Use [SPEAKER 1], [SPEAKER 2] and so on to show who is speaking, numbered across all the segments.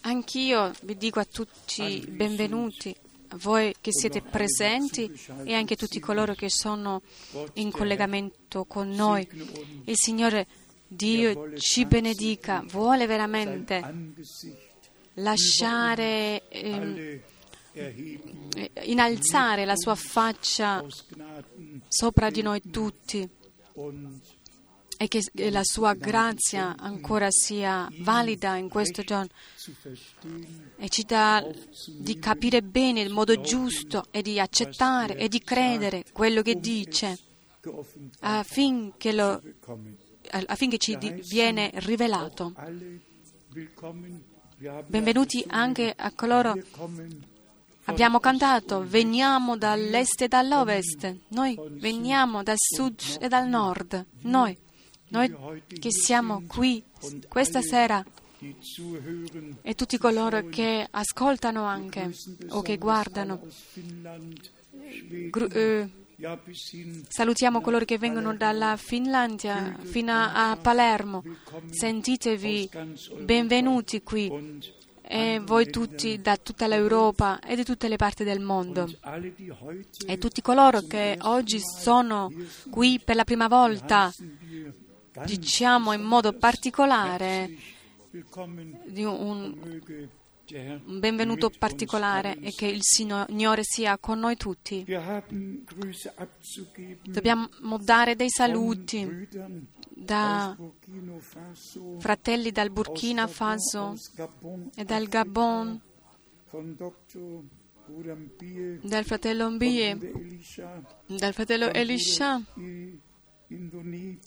[SPEAKER 1] Anch'io vi dico a tutti benvenuti, a voi che siete presenti e anche a tutti coloro che sono in collegamento con noi. Il Signore Dio ci benedica, vuole veramente lasciare, ehm, eh, innalzare la sua faccia sopra di noi tutti e che la sua grazia ancora sia valida in questo giorno e ci dà di capire bene il modo giusto e di accettare e di credere quello che dice affinché, lo- affinché ci viene rivelato. Benvenuti anche a coloro Abbiamo cantato, veniamo dall'est e dall'ovest, noi veniamo dal sud e dal nord, noi, noi che siamo qui questa sera e tutti coloro che ascoltano anche o che guardano. Gru- eh, salutiamo coloro che vengono dalla Finlandia fino a Palermo. Sentitevi benvenuti qui e voi tutti da tutta l'Europa e di tutte le parti del mondo. E tutti coloro che oggi sono qui per la prima volta, diciamo in modo particolare di un, un benvenuto particolare e che il Signore sia con noi tutti. Dobbiamo dare dei saluti da fratelli dal Burkina Faso e dal Gabon, dal fratello Mbie, dal fratello Elisha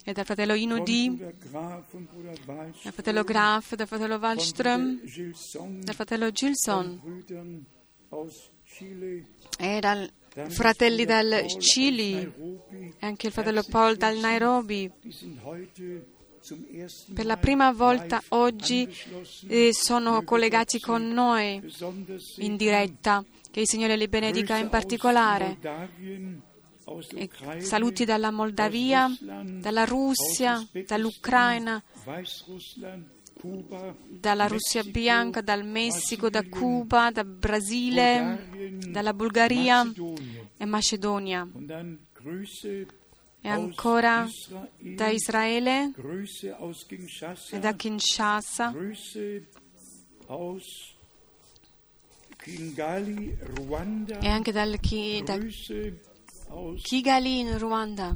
[SPEAKER 1] e dal fratello Inudi, dal fratello Graf, dal fratello Wallström, dal fratello Gilson. E dai fratelli dal Cili e anche il fratello Paul dal. Nairobi. Per la prima volta oggi eh, sono collegati con noi in diretta. Che il Signore li benedica in particolare. Saluti dalla Moldavia, dalla Russia, dall'Ucraina, dalla Russia bianca, dal Messico, da Cuba, da Brasile, dalla Bulgaria e Macedonia. E ancora da Israele e da Kinshasa e anche dal da Kigali in Ruanda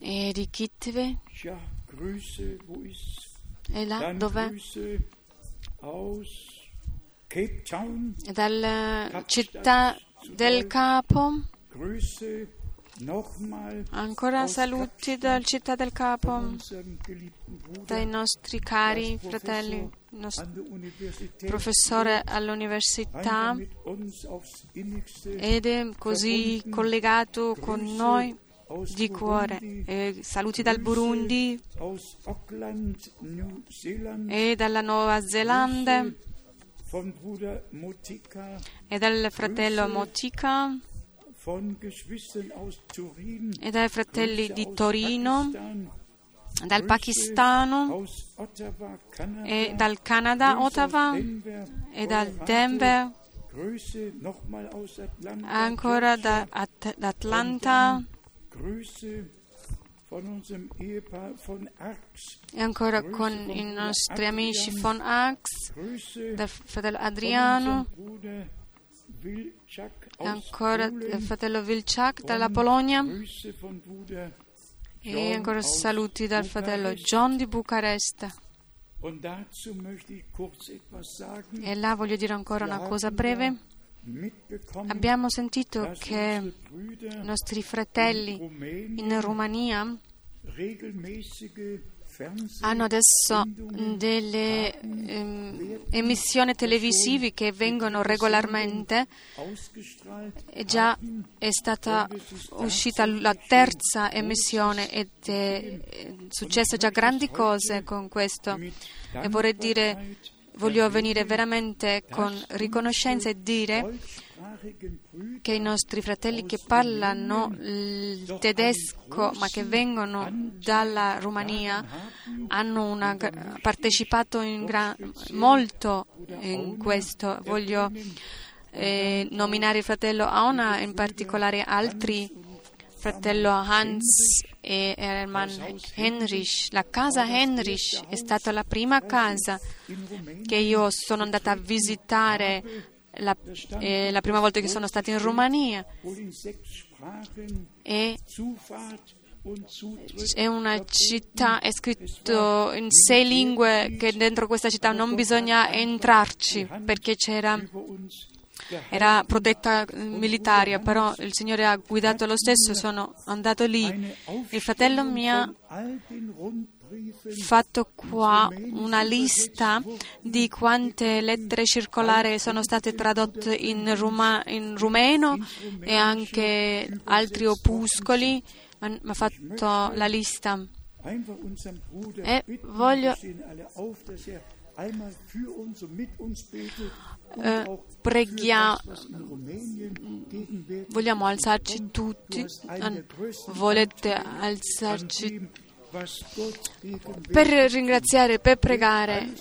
[SPEAKER 1] e di Kitwe. E là
[SPEAKER 2] Dann
[SPEAKER 1] dov'è?
[SPEAKER 2] Grüße aus Cape Town,
[SPEAKER 1] E dalla città del Capo. Ancora saluti dal città del Capo. Dai nostri cari fratelli, Professore all'università ed è così collegato con noi di cuore. E saluti dal Burundi e dalla Nuova Zelanda
[SPEAKER 2] Motika,
[SPEAKER 1] e dal fratello
[SPEAKER 2] Turin,
[SPEAKER 1] e dai fratelli di Torino, dal Pakistano e dal Canada, Ottawa e dal Denver, ancora da At- Atlanta e ancora con i nostri amici von Ax, dal fratello Adriano. E ancora il fratello Vilchak dalla Polonia e ancora saluti dal fratello. John di Bucarest. E là voglio dire ancora una cosa breve. Abbiamo sentito che i nostri fratelli in Romania hanno adesso delle ehm, emissioni televisive che vengono regolarmente. e già è stata uscita la terza emissione ed è è successo già grandi cose con questo. E vorrei dire voglio venire veramente con riconoscenza e dire che i nostri fratelli che parlano il tedesco ma che vengono dalla Romania hanno una, partecipato in gra- molto in questo. Voglio eh, nominare il fratello Aona, in particolare altri fratello Hans e Hermann Henrich. La casa Henrich è stata la prima casa che io sono andata a visitare la, eh, la prima volta che sono stata in Romania. E è una città, è scritto in sei lingue che dentro questa città non bisogna entrarci perché c'era era protetta militare, però il Signore ha guidato lo stesso, sono andato lì. Il fratello mi ha fatto qua una lista di quante lettere circolari sono state tradotte in, ruma, in rumeno e anche altri opuscoli, ha fatto la lista. E voglio eh, preghiamo, vogliamo alzarci tutti, volete alzarci per ringraziare, per pregare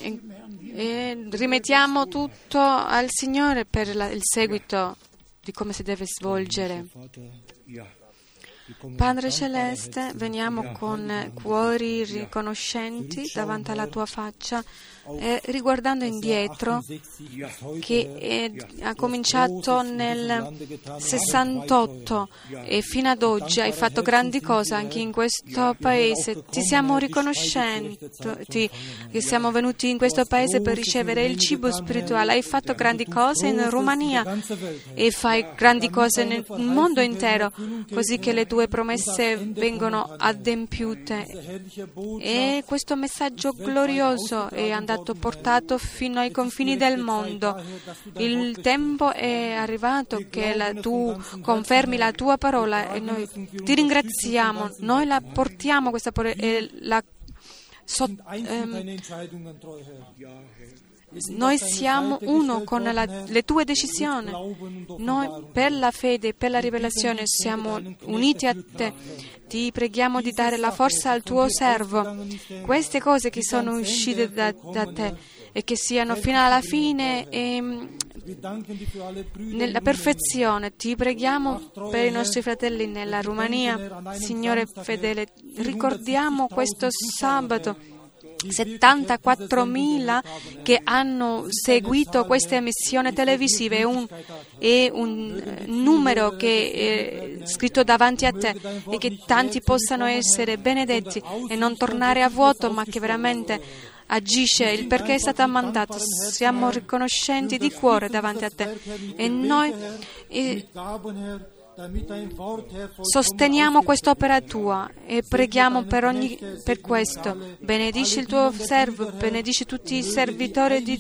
[SPEAKER 1] e, rimettiamo tutto al Signore per la, il seguito di come si deve svolgere. Padre Celeste, veniamo con cuori riconoscenti davanti alla tua faccia e riguardando indietro che è, ha cominciato nel 68 e fino ad oggi hai fatto grandi cose anche in questo paese. Ti siamo riconoscenti che siamo venuti in questo paese per ricevere il cibo spirituale. Hai fatto grandi cose in Romania e fai grandi cose nel mondo intero, così che le tue promesse vengono adempiute. E questo messaggio glorioso è andato portato fino ai confini del mondo. Il tempo è arrivato che tu confermi la tua parola e noi ti ringraziamo. Noi la portiamo questa parola e la so, ehm, noi siamo uno con la, le tue decisioni. Noi per la fede per la rivelazione siamo uniti a te. Ti preghiamo di dare la forza al tuo servo. Queste cose che sono uscite da, da te e che siano fino alla fine e nella perfezione. Ti preghiamo per i nostri fratelli nella Romania. Signore fedele, ricordiamo questo sabato 74.000 che hanno seguito queste emissioni televisive, è un, è un eh, numero che è scritto davanti a te e che tanti possano essere benedetti e non tornare a vuoto, ma che veramente agisce il perché è stata mandata. Siamo riconoscenti di cuore davanti a te e noi. E, Sosteniamo quest'opera tua e preghiamo per, ogni, per questo. Benedici il tuo servo, benedici tutti i servitori di,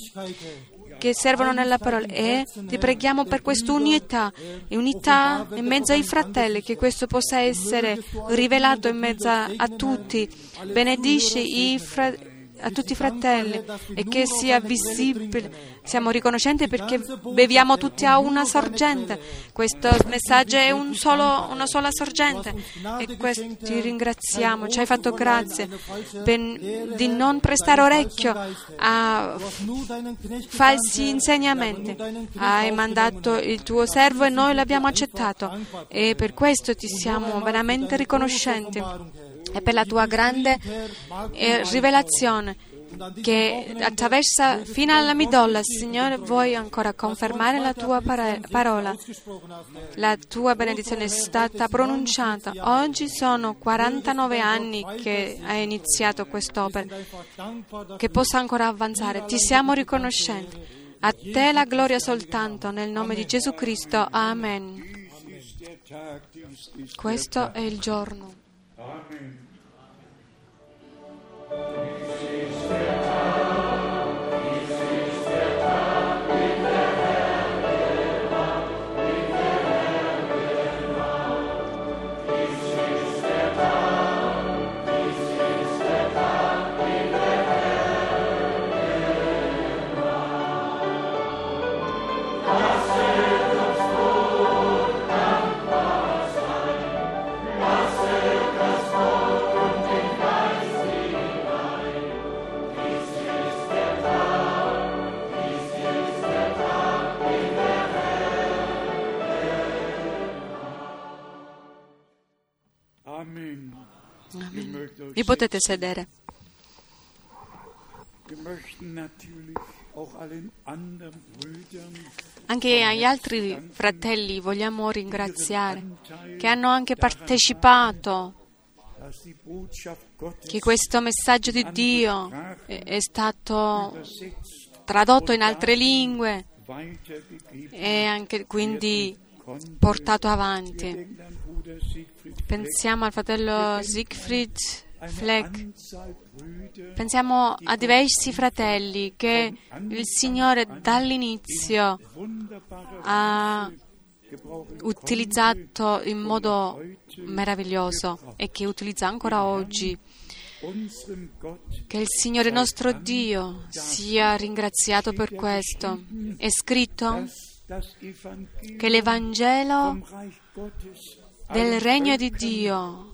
[SPEAKER 1] che servono nella parola e ti preghiamo per questa unità, in mezzo ai fratelli, che questo possa essere rivelato in mezzo a tutti. Benedici i fratelli a tutti i fratelli e che sia visibile. Siamo riconoscenti perché beviamo tutti a una sorgente. Questo messaggio è un solo, una sola sorgente e questo ti ringraziamo. Ci hai fatto grazie per, di non prestare orecchio a falsi insegnamenti. Hai mandato il tuo servo e noi l'abbiamo accettato e per questo ti siamo veramente riconoscenti e per la tua grande eh, rivelazione che attraversa fino alla midolla. Signore, vuoi ancora confermare la tua parola. La tua benedizione è stata pronunciata. Oggi sono 49 anni che hai iniziato quest'opera, che possa ancora avanzare. Ti siamo riconoscenti. A te la gloria soltanto, nel nome di Gesù Cristo. Amen. Questo è il giorno. Amen.
[SPEAKER 2] Amen.
[SPEAKER 1] Vi potete sedere. Anche agli altri fratelli vogliamo ringraziare che hanno anche partecipato, che questo messaggio di Dio è stato tradotto in altre lingue e anche quindi portato avanti. Pensiamo al fratello Siegfried Fleck, pensiamo a diversi fratelli che il Signore dall'inizio ha utilizzato in modo meraviglioso e che utilizza ancora oggi. Che il Signore nostro Dio sia ringraziato per questo. È scritto che l'Evangelo del regno di Dio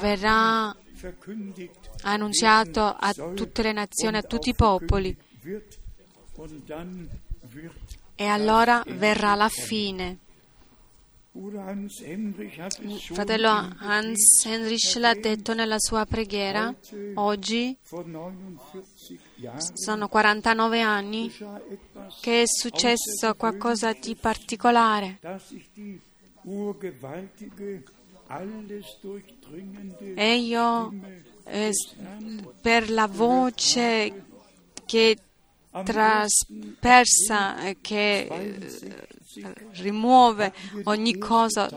[SPEAKER 1] verrà
[SPEAKER 2] verkündigt
[SPEAKER 1] annunziato a tutte le nazioni, a tutti i popoli. E allora verrà la fine. Fratello Hans Heinrich l'ha detto nella sua preghiera. Oggi
[SPEAKER 2] vor 49 Jahren
[SPEAKER 1] sono 49 anni che è successo qualcosa di particolare. E io, eh, per la voce che traspersa, che eh, rimuove ogni cosa,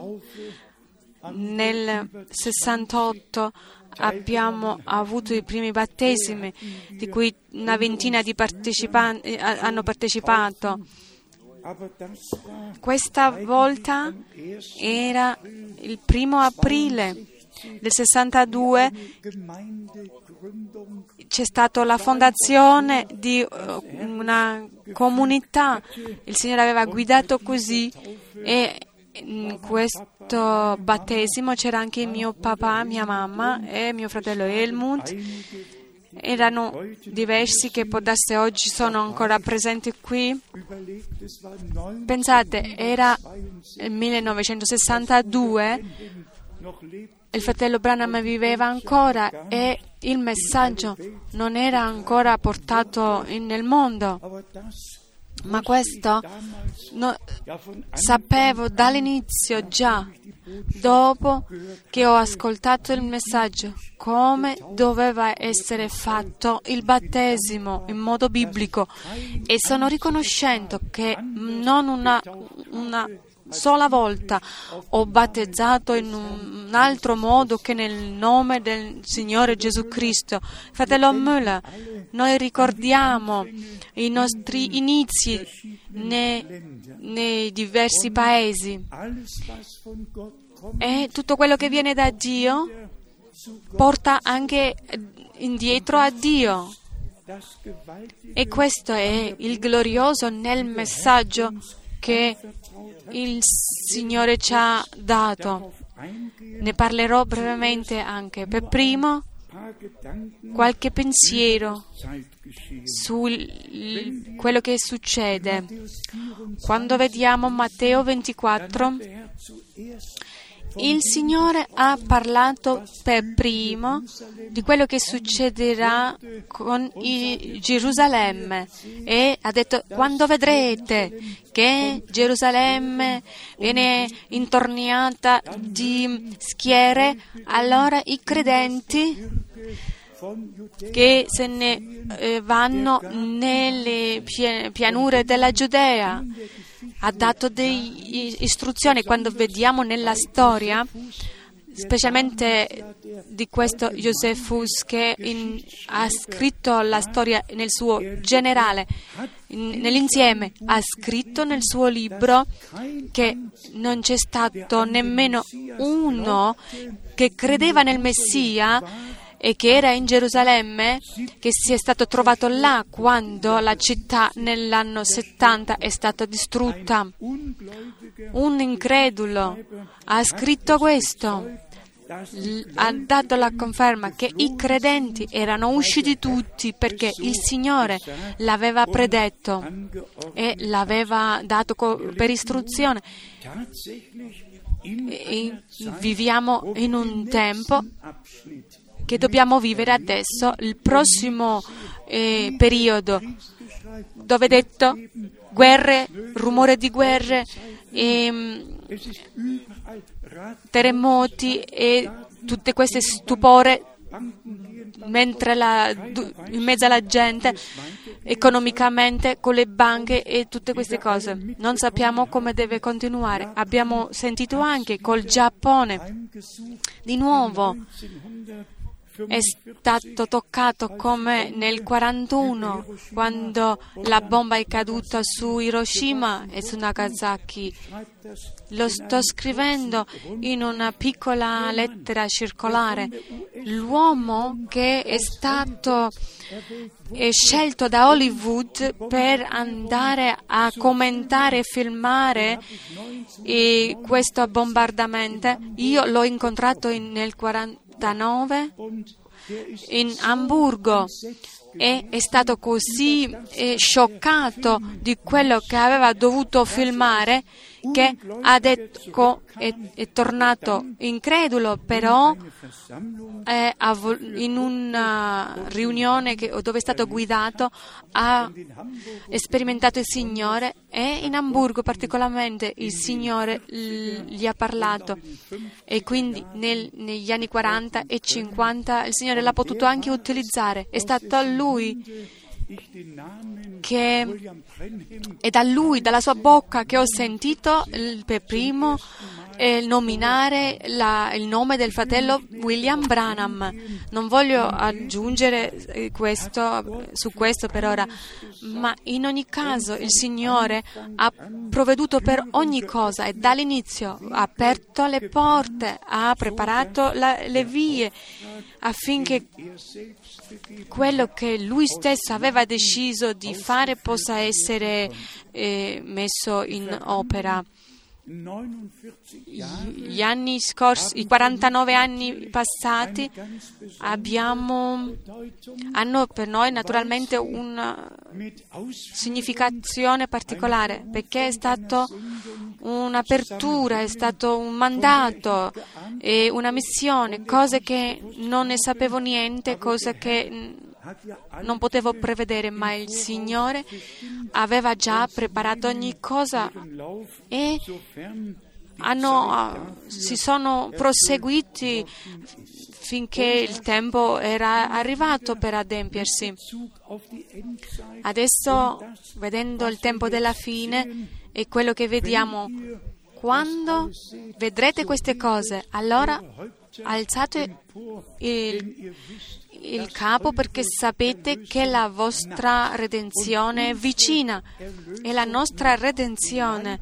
[SPEAKER 1] nel 68 abbiamo avuto i primi battesimi, di cui una ventina di partecipanti eh, hanno partecipato. Questa volta era il primo aprile del 62
[SPEAKER 2] Gemeindegründung
[SPEAKER 1] c'è stata la fondazione di eh, una comunità, il Signore aveva guidato così e in questo battesimo c'era anche mio papà, mia mamma e mio fratello Helmut. Erano diversi che può oggi sono ancora presenti qui.
[SPEAKER 2] überlegt, es war 9
[SPEAKER 1] Pensate, era il 1962
[SPEAKER 2] noch lebt,
[SPEAKER 1] il fratello Branham viveva ancora e il messaggio non era ancora portato nel mondo, ma questo no- sapevo dall'inizio già, dopo che ho ascoltato il messaggio, come doveva essere fatto il battesimo in modo biblico. E sono riconoscendo che non una, una sola volta ho battezzato in un altro modo che nel nome del Signore Gesù Cristo. Fratello Müller, noi ricordiamo i nostri inizi nei, nei diversi paesi e tutto quello che viene da Dio porta anche indietro a Dio. E questo è il glorioso nel messaggio che il Signore ci ha dato. Ne parlerò brevemente anche. Per primo, qualche pensiero su quello che succede.
[SPEAKER 2] Matthäus 24,
[SPEAKER 1] Quando vediamo Matteo 24,
[SPEAKER 2] der Herr zuerst
[SPEAKER 1] il Signore ha parlato per primo di quello che succederà con Gerusalemme e ha detto quando vedrete che Gerusalemme viene intorniata di schiere, allora i credenti che se ne eh, vanno nelle pia- pianure della Giudea. Ha dato delle istruzioni quando vediamo nella storia, specialmente di questo Josephus che in- ha scritto la storia nel suo generale, in- nell'insieme, ha scritto nel suo libro che non c'è stato nemmeno uno che credeva nel Messia e che era in Gerusalemme, che si è stato trovato là quando la città nell'anno 70 è stata distrutta. Un incredulo ha scritto questo, ha dato la conferma che i credenti erano usciti tutti perché il Signore l'aveva predetto e l'aveva dato per istruzione. viviamo in un tempo che dobbiamo vivere adesso, il prossimo eh, periodo, dove detto guerre, rumore di guerre, e, terremoti e tutte queste stupore mentre la, in mezzo alla gente, economicamente, con le banche e tutte queste cose. Non sappiamo come deve continuare. Abbiamo sentito anche col Giappone, di nuovo, è stato toccato come nel 1941 quando la bomba è caduta su Hiroshima e su Nagasaki. Lo sto scrivendo in una piccola lettera circolare. L'uomo che è stato scelto da Hollywood per andare a commentare e filmare e questo bombardamento, io l'ho incontrato in, nel 1941 1989 in Amburgo e è stato così eh, scioccato di quello che aveva dovuto filmare che ha detto, è, è tornato incredulo, però eh, in una riunione che, dove è stato guidato ha sperimentato il Signore e in Amburgo particolarmente il Signore gli ha parlato e quindi nel, negli anni 40 e 50 il Signore l'ha potuto anche utilizzare. È stato lui che è da lui, dalla sua bocca, che ho sentito per primo eh, nominare la, il nome del fratello William Branham. Non voglio aggiungere eh, questo, su questo per ora, ma in ogni caso il Signore ha provveduto per ogni cosa e dall'inizio ha aperto le porte, ha preparato la, le vie affinché quello che lui stesso aveva deciso di fare possa essere eh, messo in opera. Scorsi, i 49 anni passati abbiamo, hanno per noi naturalmente una significazione particolare perché è stata un'apertura, è stato un mandato e una missione, cose che non ne sapevo niente, cose che non potevo prevedere, ma il Signore aveva già preparato ogni cosa e hanno, si sono proseguiti finché il tempo era arrivato per adempiersi. Adesso, vedendo il tempo della fine e quello che vediamo, quando vedrete queste cose, allora alzate il, il capo perché sapete che la vostra redenzione è vicina. E la nostra redenzione,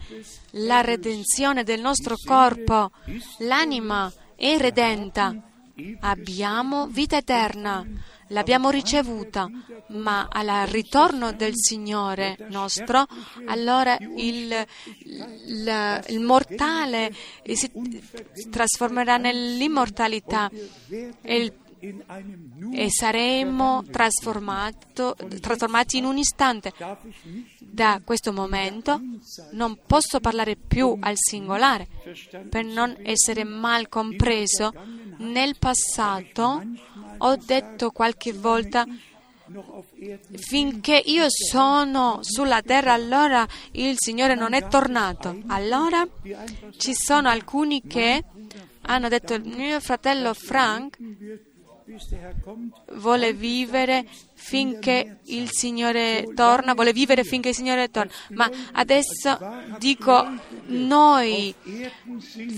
[SPEAKER 1] la redenzione del nostro corpo, l'anima è redenta. Abbiamo vita eterna, l'abbiamo ricevuta, ma al ritorno del Signore nostro, allora il, il, il mortale si trasformerà nell'immortalità. E il e saremo trasformati in un istante. Da questo momento non posso parlare più al singolare per non essere mal compreso. Nel passato ho detto qualche volta finché io sono sulla terra allora il Signore non è tornato. Allora ci sono alcuni che hanno detto il mio fratello Frank vuole vivere finché il Signore torna, vuole vivere finché il Signore torna. Ma adesso dico noi,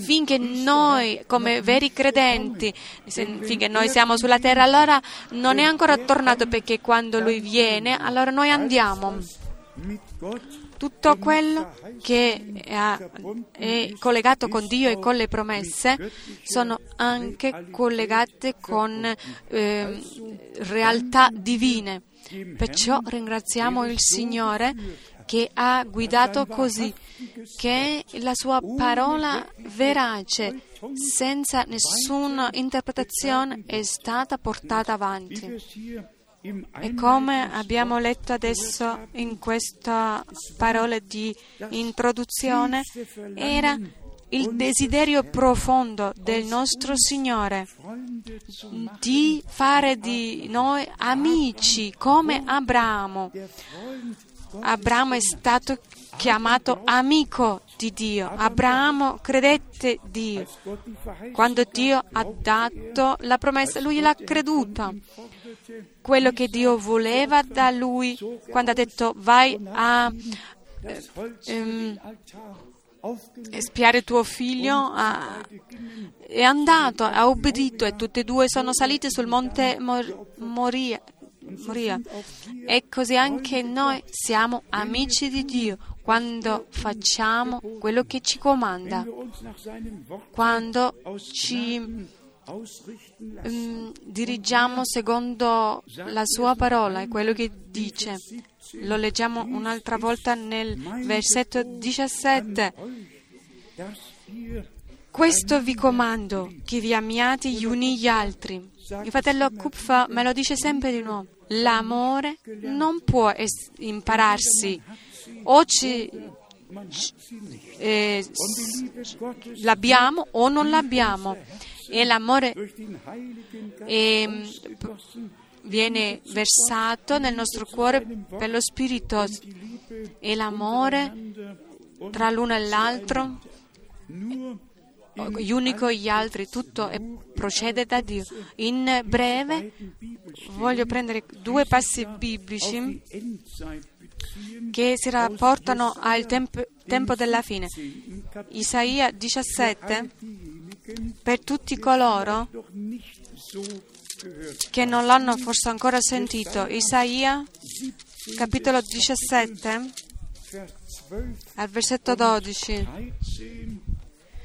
[SPEAKER 1] finché noi come veri credenti, finché noi siamo sulla terra, allora non è ancora tornato perché quando Lui viene, allora noi andiamo tutto quello che è collegato con Dio e con le promesse sono anche collegate con eh, realtà divine. Perciò ringraziamo il Signore che ha guidato così, che la sua parola verace, senza nessuna interpretazione, è stata portata avanti. E come abbiamo letto adesso in questa parola di introduzione, era il desiderio profondo del nostro Signore di fare di noi amici come Abramo. Abramo è stato chiamato amico di Dio. Abramo credette Dio. Quando Dio ha dato la promessa, lui l'ha creduta. Quello che Dio voleva da lui, quando ha detto vai a
[SPEAKER 2] für
[SPEAKER 1] ehm, spiare tuo figlio, ha- è andato, ha obbedito e tutti e due sono saliti sul monte Mor- Moria. Moria. E così anche noi siamo amici di Dio quando facciamo quello che ci comanda, quando ci mm, dirigiamo secondo la sua parola e quello che dice. Lo leggiamo un'altra volta nel versetto 17.
[SPEAKER 2] Euch, dass ihr
[SPEAKER 1] Questo vi comando, che vi amiate gli uni gli altri. Il fratello Kupfa me lo dice sempre di nuovo. L'amore non può es- impararsi. O ci,
[SPEAKER 2] man hat sie nicht.
[SPEAKER 1] eh, l'abbiamo o non l'abbiamo. E l'amore
[SPEAKER 2] ausgegossen,
[SPEAKER 1] viene versato nel nostro cuore per lo Spirito e l'amore tra l'uno e l'altro, gli uni con gli altri, tutto è- procede da Dio. In breve voglio prendere due passi biblici. Che si rapportano al tempo, tempo della fine. Isaia 17,
[SPEAKER 2] diejenigen,
[SPEAKER 1] per tutti coloro che non l'hanno forse ancora sentito, Isaia capitolo 17
[SPEAKER 2] Vers 12,
[SPEAKER 1] al versetto 12,
[SPEAKER 2] 13,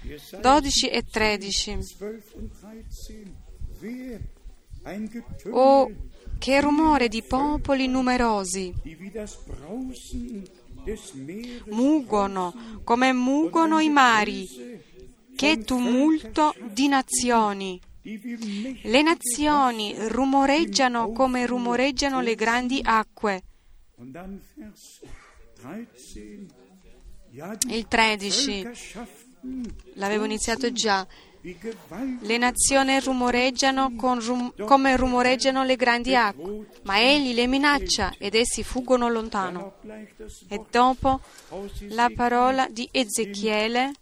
[SPEAKER 2] Jesaja
[SPEAKER 1] 12 e 13.
[SPEAKER 2] 12 und 13. Wer ein Getümmel,
[SPEAKER 1] che rumore di popoli numerosi! Mugono come mugono i mari, che tumulto di nazioni. Le nazioni rumoreggiano come rumoreggiano le grandi acque.
[SPEAKER 2] Und dann Vers 13. Ja, die
[SPEAKER 1] Il 13,
[SPEAKER 2] Völkerschaften,
[SPEAKER 1] l'avevo iniziato già. Le nazioni rumoreggiano rum- come rumoreggiano le grandi acque, ma egli le minaccia ed essi fuggono lontano. E dopo la parola di Ezechiele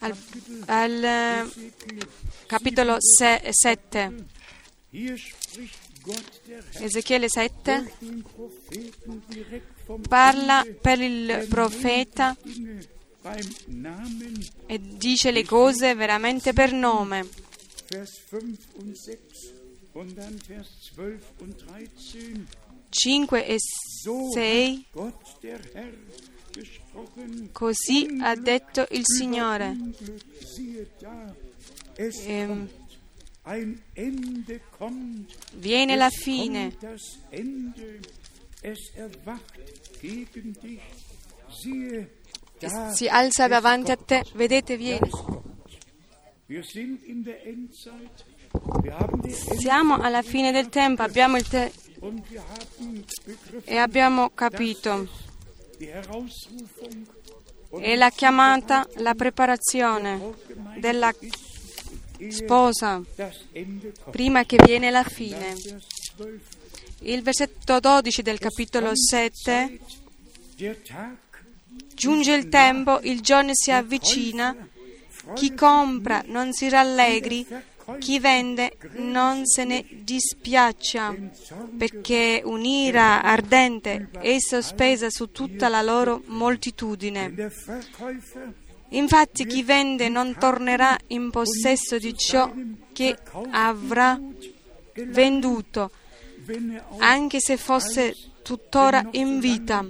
[SPEAKER 1] al, al capitolo 7.
[SPEAKER 2] Hier spricht Gott der Herr
[SPEAKER 1] Ezechiele 7
[SPEAKER 2] durch den Propheten direkt vom
[SPEAKER 1] parla per il profeta e dice le cose veramente per nome.
[SPEAKER 2] Vers 5 und 6 und dann Vers 12 und 13.
[SPEAKER 1] 5 e
[SPEAKER 2] So
[SPEAKER 1] 6
[SPEAKER 2] hat Gott der Herr gesprochen.
[SPEAKER 1] Così ha detto il Signore. Ehm, Viene la fine.
[SPEAKER 2] es erwacht gegen dich, siehe
[SPEAKER 1] Si alza davanti a te, vedete,
[SPEAKER 2] Endzeit
[SPEAKER 1] Siamo alla fine del tempo, abbiamo il te- e abbiamo capito. E la chiamata, la preparazione della sposa prima che viene la fine.
[SPEAKER 2] Vers 12.
[SPEAKER 1] Il versetto 12 del capitolo 7
[SPEAKER 2] Der Tag
[SPEAKER 1] giunge il tempo, il giorno si avvicina, chi compra non si rallegri, chi vende non se ne dispiaccia, perché un'ira ardente è sospesa su tutta la loro moltitudine. Infatti chi vende non tornerà in possesso di ciò che avrà venduto, anche se fosse tuttora in vita,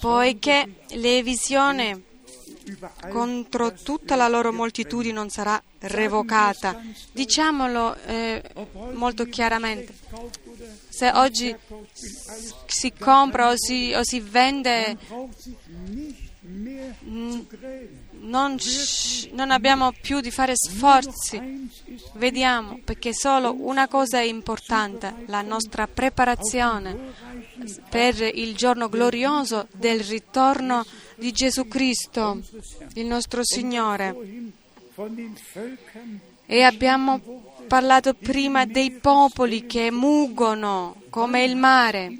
[SPEAKER 1] poiché le visione
[SPEAKER 2] über all
[SPEAKER 1] contro tutta la loro moltitudine non sarà revocata. Diciamolo eh, molto chiaramente. Se oggi si compra o si, o si vende,
[SPEAKER 2] braucht
[SPEAKER 1] non, non abbiamo più di fare sforzi. Vediamo, perché solo una cosa è importante, la nostra preparazione per il giorno glorioso del ritorno di Gesù Cristo, il nostro Signore. E abbiamo parlato prima dei popoli che muggono come il mare.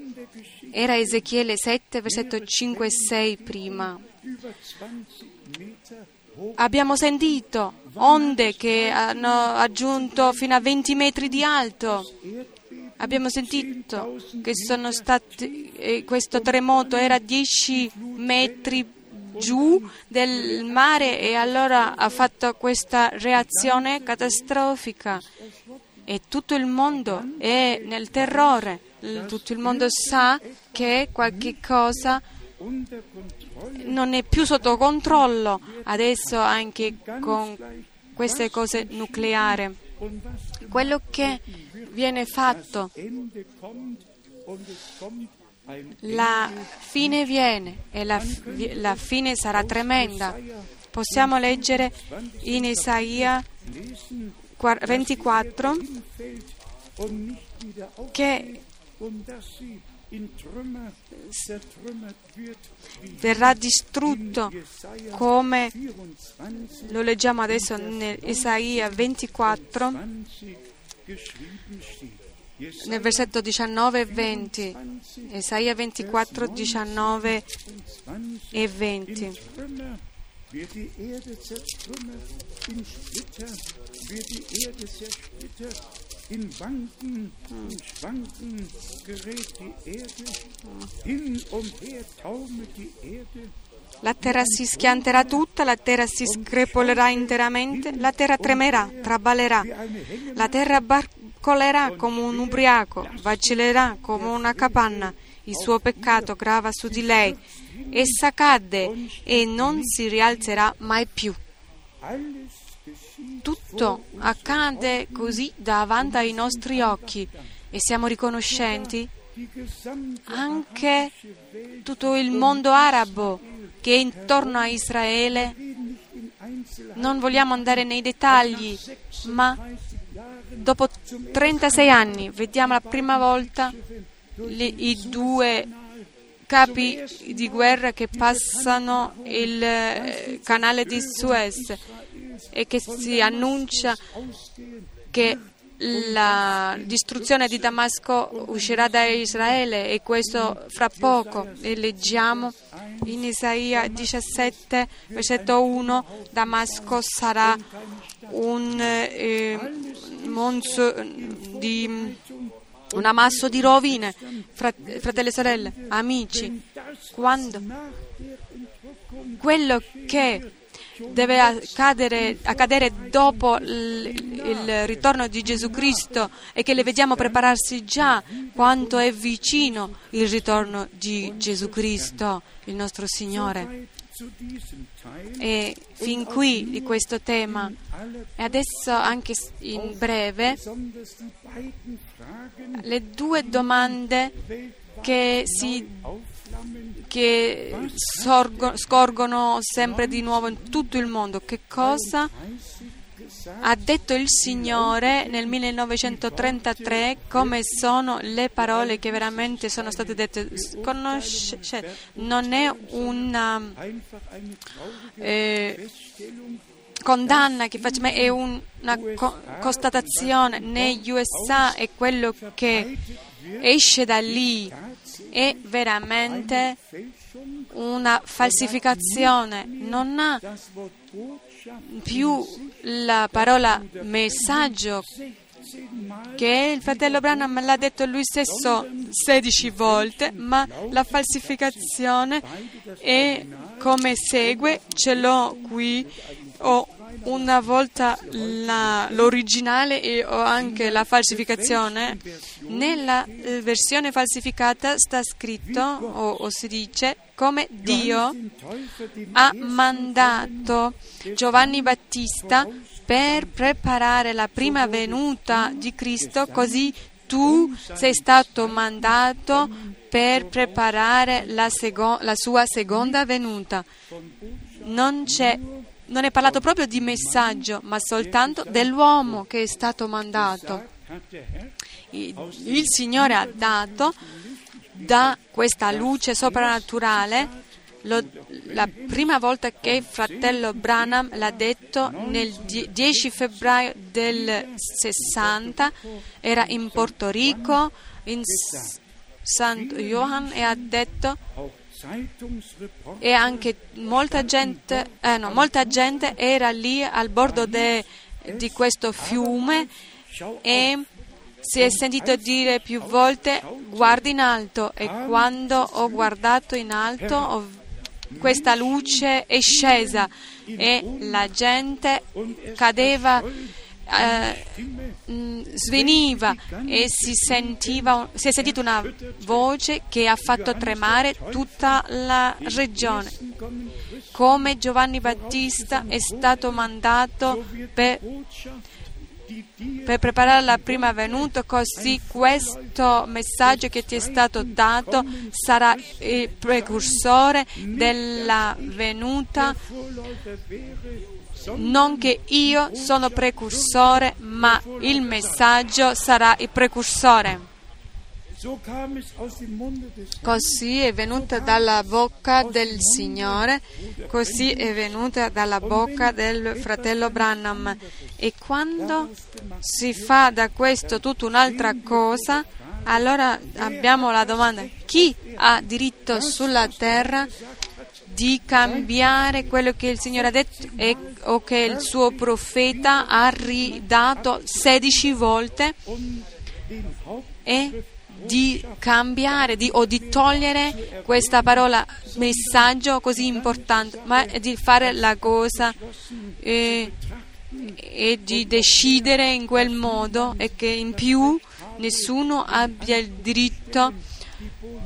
[SPEAKER 1] Era Ezechiele 7, versetto 5 e 6 prima. Abbiamo sentito onde che hanno aggiunto fino a 20 metri di alto. Abbiamo sentito che stati, eh, questo terremoto era 10 metri giù del mare e allora ha fatto questa reazione catastrofica e tutto il mondo è nel terrore, tutto il mondo sa che qualche cosa non è più sotto controllo adesso anche con queste cose nucleari. Quello che viene fatto la fine viene e la, la, fine sarà tremenda. Possiamo leggere in Isaia 24 che verrà distrutto come lo leggiamo adesso in Isaia 24 nel versetto 19 e 20, Isaia 24, 19 e 20. Wird die Erde zertrümmert, in In Wanken, in Schwanken gerät die Erde, hin und her taumelt die Erde. La terra si schianterà tutta, la terra si screpolerà interamente, la terra tremerà, traballerà, la terra barcolerà come un ubriaco, vacillerà come una capanna, il suo peccato grava su di lei, essa cadde e non si rialzerà mai più. Tutto accade così davanti ai nostri occhi e siamo riconoscenti anche tutto il mondo arabo che è intorno a Israele. Non vogliamo andare nei dettagli, ma dopo 36 anni vediamo la prima volta le, i due capi di guerra che passano il eh, canale di Suez e che si annuncia che la distruzione di Damasco uscirà da Israele e questo fra poco. E leggiamo in Isaia 17, versetto 1, Damasco sarà un eh, monzo di un ammasso di rovine, fratelli e sorelle, amici, quando quello che deve accadere, accadere dopo il, il, ritorno di Gesù Cristo e che le vediamo prepararsi già quanto è vicino il ritorno di Gesù Cristo, il nostro Signore. E fin qui di questo tema. E adesso anche in breve le due domande che si che sorgo, scorgono sempre di nuovo in tutto il mondo. Che cosa ha detto il Signore nel 1933? Come sono le parole che veramente sono state dette? Conoscete, non è una eh, condanna che facciamo, è un, una co- constatazione. Negli USA è quello che esce da lì è veramente una falsificazione, non ha più la parola messaggio che il fratello Branham l'ha detto lui stesso 16 volte, ma la falsificazione è come segue, ce l'ho qui, ho una volta la, l'originale e anche la falsificazione, nella eh, versione falsificata sta scritto o, o si dice come Dio ha mandato Giovanni Battista per preparare la prima venuta di Cristo, così tu sei stato mandato per preparare la, seco- la sua seconda venuta. Non c'è non è parlato proprio di messaggio, ma soltanto dell'uomo che è stato mandato. Il Signore ha dato da questa luce soprannaturale lo, la prima volta che fratello Branham l'ha detto nel 10 febbraio del 60 era in Porto Rico in St. Johann e ha detto e anche molta gente, eh no, molta gente era lì al bordo de, di questo fiume e si è sentito dire più volte guardi in alto e quando ho guardato in alto ho, questa luce è scesa e la gente cadeva eh, mm, sveniva e si, sentiva, si è sentita una voce che ha fatto tremare tutta la regione. Come Giovanni Battista è stato mandato per, per preparare la prima venuta, così questo messaggio che ti è stato dato sarà il precursore della venuta non che io sono precursore, ma il messaggio sarà il precursore. Così è venuta dalla bocca del Signore, così è venuta dalla bocca del fratello Branham. E quando si fa da questo tutta un'altra cosa, allora abbiamo la domanda, chi ha diritto sulla terra di cambiare quello che il Signore ha detto e, o che il suo profeta ha ridato 16 volte e di cambiare di, o di togliere questa parola messaggio così importante, ma di fare la cosa eh, e di decidere in quel modo e che in più nessuno abbia il diritto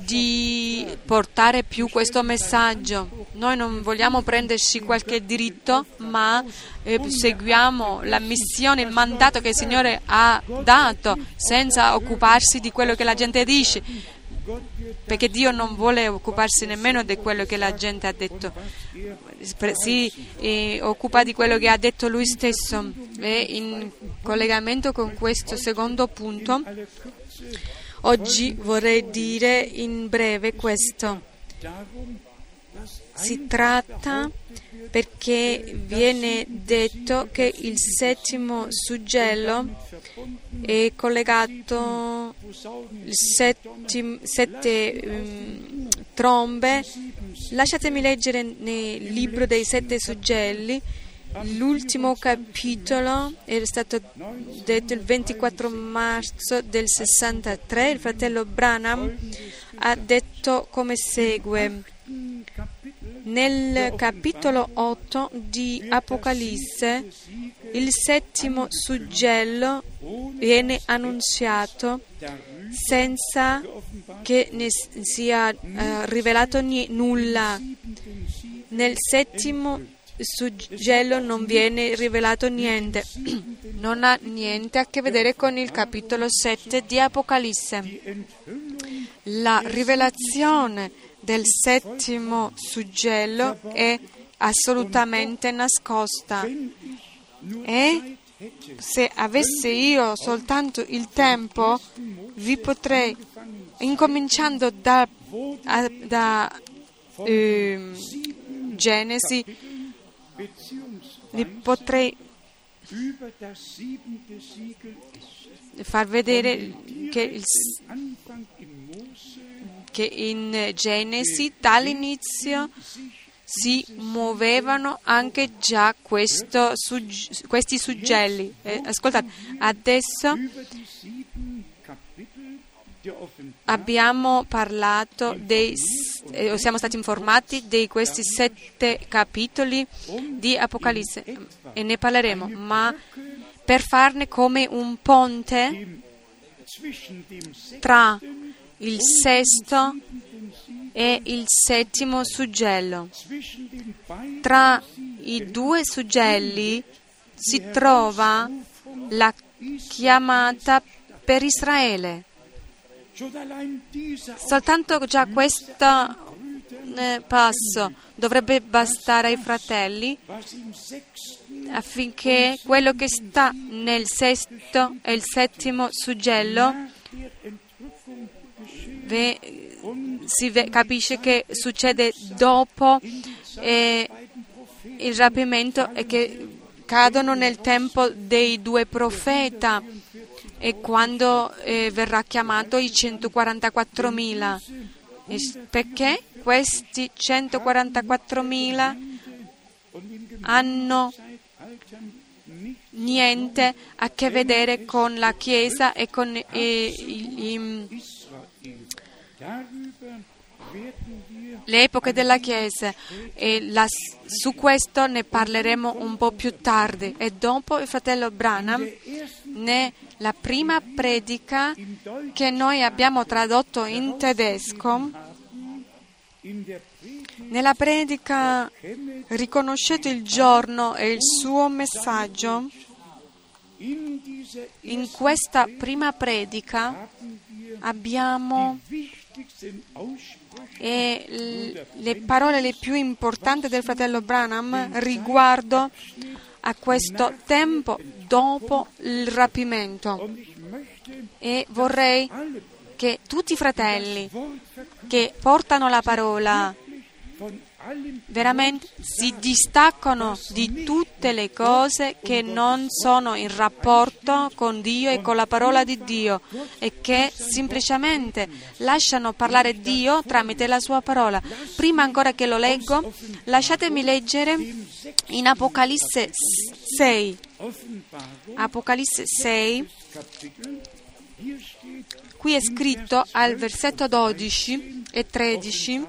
[SPEAKER 1] di portare più questo messaggio. Noi non vogliamo prenderci qualche diritto, ma eh, seguiamo la missione, il mandato che il Signore ha dato, senza occuparsi di quello che la gente dice, perché Dio non vuole occuparsi nemmeno di quello che la gente ha detto, si eh, occupa di quello che ha detto Lui stesso. E in collegamento con questo secondo punto, Oggi vorrei dire in breve questo. Si tratta perché viene detto che il settimo suggello è collegato settim, sette um, trombe. Lasciatemi leggere nel libro dei sette suggelli L'ultimo capitolo era stato detto il 24 marzo del 63. Il fratello Branham ha detto come segue. Nel capitolo 8 di Apocalisse il settimo suggello viene annunziato senza che ne sia uh, rivelato ni- nulla. Nel settimo suggello non viene rivelato niente, non ha niente a che vedere con il capitolo 7 di Apocalisse. La rivelazione del settimo suggello è assolutamente nascosta e se avessi io soltanto il tempo vi potrei, incominciando da, da eh, Genesi, vi potrei far vedere che, il, che in Genesi dall'inizio si muovevano anche già questo, questi suggelli. Eh, ascoltate, adesso abbiamo parlato dei, eh, siamo stati informati di questi sette capitoli di Apocalisse e ne parleremo, ma per farne come un ponte tra il sesto e il settimo suggello. Tra i due suggelli si trova la chiamata per Israele. Soltanto già questa eh, passo dovrebbe bastare ai fratelli affinché quello che sta nel sesto e il settimo suggello ve- si capisce che succede dopo eh, il rapimento e che cadono nel tempo dei due profeta e quando eh, verrà chiamato i 144.000. E s- Perché questi 144.000
[SPEAKER 2] und im
[SPEAKER 1] hanno niente a che vedere con la Chiesa e con eh, i- i- le epoche della Chiesa e la- su questo ne parleremo un po' più tardi. E dopo il fratello Branham, nella prima predica che noi abbiamo tradotto in tedesco, nella predica riconoscete il giorno e il suo messaggio,
[SPEAKER 2] in
[SPEAKER 1] questa prima predica abbiamo e le parole le più importanti del fratello Branham riguardo a questo tempo dopo il rapimento. E vorrei che tutti i fratelli che portano la parola veramente si distaccano di tutte le cose che non sono in rapporto con Dio e con la parola di Dio e che semplicemente lasciano parlare Dio tramite la sua parola. Prima ancora che lo leggo, lasciatemi leggere in Apocalisse 6.
[SPEAKER 2] Offenbarung
[SPEAKER 1] Apocalisse 6,
[SPEAKER 2] Kapitel. Hier steht
[SPEAKER 1] qui è scritto al versetto 12 e 13.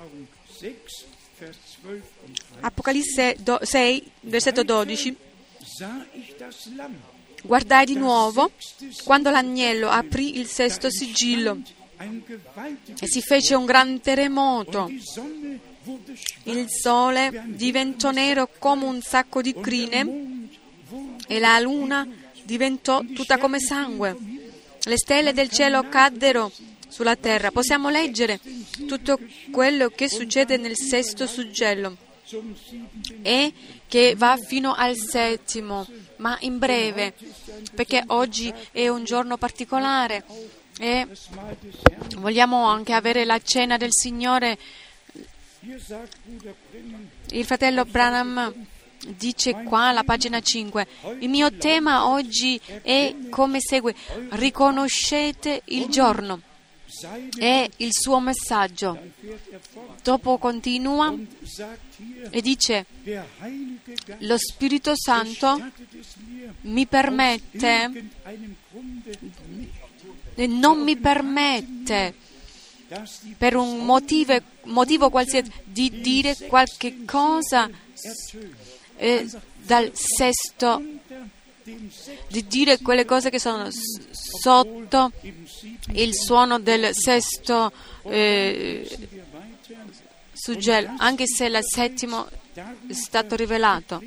[SPEAKER 1] Apocalisse do- 6, versetto 12.
[SPEAKER 2] Sah ich das Lamm,
[SPEAKER 1] Guardai di nuovo quando l'agnello aprì il sesto sigillo e si fece un gran terremoto. Il sole diventò nero come un sacco di crine e la luna diventò tutta come sangue. Le stelle del cielo caddero sulla terra. Possiamo leggere tutto quello che succede nel sesto suggello e che va fino al settimo, ma in breve, perché oggi è un giorno particolare e vogliamo anche avere la cena del Signore. Il fratello Branham dice qua alla pagina 5, il mio tema oggi è come segue, riconoscete il giorno e il suo messaggio. Dopo continua e dice, lo Spirito Santo mi permette non mi permette per un motivo, motivo qualsiasi di dire qualche cosa eh, dal sesto, di dire quelle cose che sono sotto il suono del sesto eh, suggello, anche se il settimo è stato rivelato,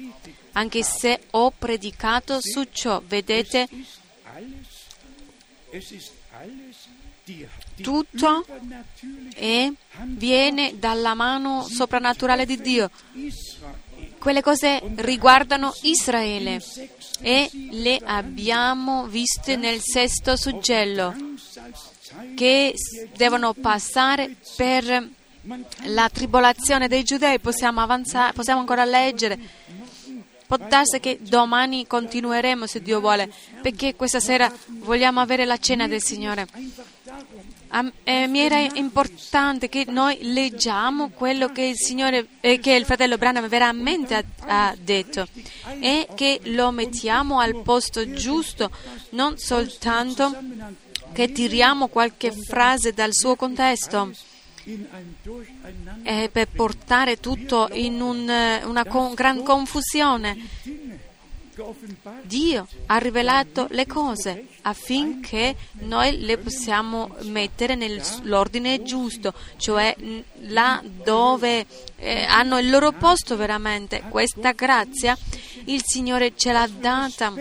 [SPEAKER 1] anche se ho predicato su ciò, vedete, tutto viene dalla mano soprannaturale di Dio. Quelle cose riguardano Israele e le abbiamo viste nel sesto suggello che devono passare per la tribolazione dei giudei. Possiamo avanzare, possiamo ancora leggere. Può darsi che domani continueremo se Dio vuole, perché questa sera vogliamo avere la cena del Signore. Eh, mi era importante che noi leggiamo quello che il, Signore, eh, che il fratello Branham veramente ha, ha detto e che lo mettiamo al posto giusto, non soltanto che tiriamo qualche frase dal suo contesto eh, per portare tutto in un, eh, una con- gran confusione. Dio ha rivelato le cose affinché noi le possiamo mettere nell'ordine giusto, cioè là dove eh, hanno il loro posto veramente. Questa grazia il Signore ce l'ha data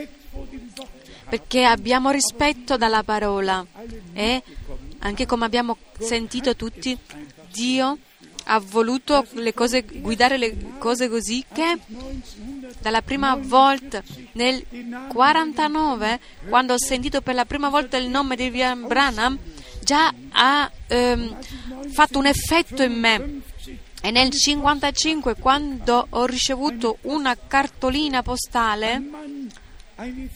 [SPEAKER 1] perché abbiamo rispetto dalla parola e anche come abbiamo sentito tutti, Dio ha voluto le cose, guidare le cose così che dalla prima volta nel 49, quando ho sentito per la prima volta il nome di William Branham, già ha ehm, fatto un effetto in me. E nel 55, quando ho ricevuto una cartolina postale,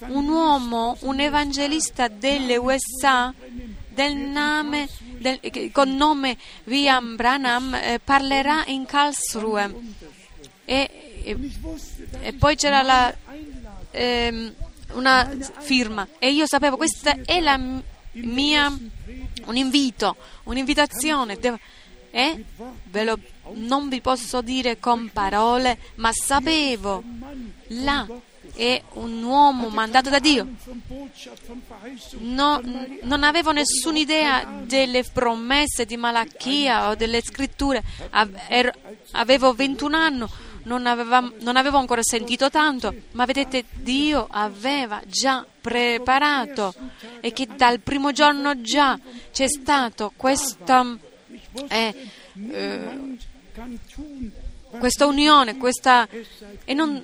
[SPEAKER 1] un uomo, un evangelista delle USA del nome, del, con nome William Branham eh, parlerà in Karlsruhe e, e, e poi c'era la, ehm, una firma e io sapevo questa è la mia un invito, un'invitazione e ve lo, non vi posso dire con parole ma sapevo là è un uomo mandato da Dio. No, non avevo nessuna idea delle promesse di Malachia o delle scritture. Avevo 21 anni, non, aveva, non avevo ancora sentito tanto, ma vedete, Dio aveva già preparato e che dal primo giorno già c'è stato questa, eh, eh, questa unione, questa, e non,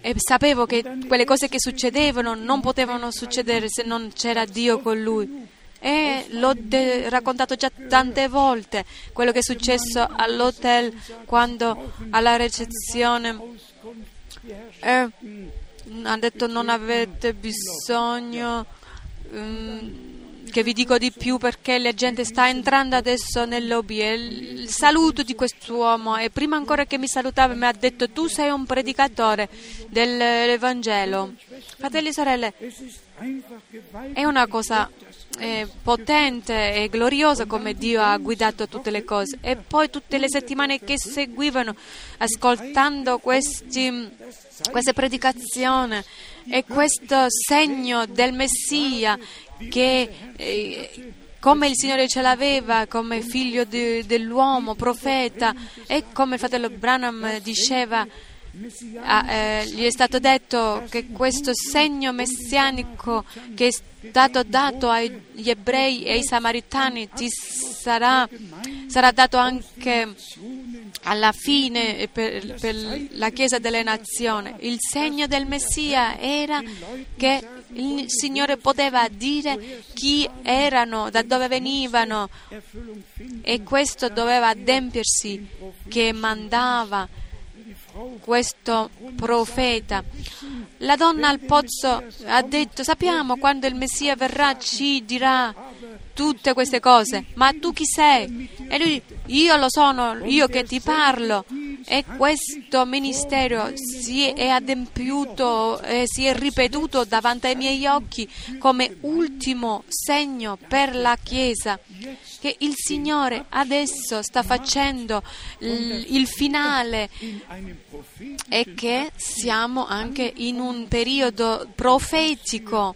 [SPEAKER 1] e sapevo che quelle cose che succedevano non potevano succedere se non c'era Dio con lui. E l'ho de- raccontato già tante volte quello che è successo all'hotel quando alla ricezione eh, ha detto non avete bisogno. Um, che vi dico di più perché la gente sta entrando adesso nel lobby e il saluto di quest'uomo e prima ancora che mi salutava mi ha detto tu sei un predicatore dell'Evangelo. Fratelli e sorelle, è una cosa eh, potente e gloriosa come Dio ha guidato tutte le cose. E poi tutte le settimane che seguivano ascoltando questi, queste predicazioni e questo segno del Messia che eh, come il Signore ce l'aveva come figlio di, dell'uomo, profeta, e come il fratello Branham diceva, ah, eh, gli è stato detto che questo segno messianico che è stato dato agli ebrei e ai samaritani ti sarà, sarà dato anche alla fine per, per, la Chiesa delle Nazioni. Il segno del Messia era che il Signore poteva dire chi erano, da dove venivano e questo doveva adempiersi che mandava questo profeta. La donna al pozzo ha detto, sappiamo quando il Messia verrà ci dirà tutte queste cose, ma tu chi sei? E lui, io lo sono, io che ti parlo. E questo ministero si è adempiuto, eh, si è ripetuto davanti ai miei occhi come ultimo segno per la Chiesa che il Signore adesso sta facendo il finale e che siamo anche in un periodo profetico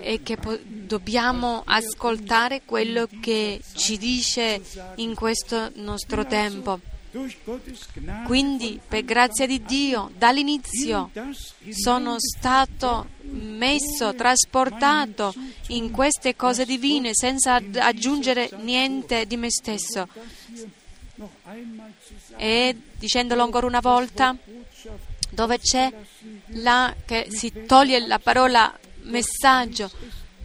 [SPEAKER 1] e che po- dobbiamo ascoltare quello che ci dice in questo nostro tempo. Quindi, per grazia di Dio, dall'inizio sono stato messo, trasportato in queste cose divine senza aggiungere niente di me stesso. E dicendolo ancora una volta, dove c'è là che si toglie la parola messaggio,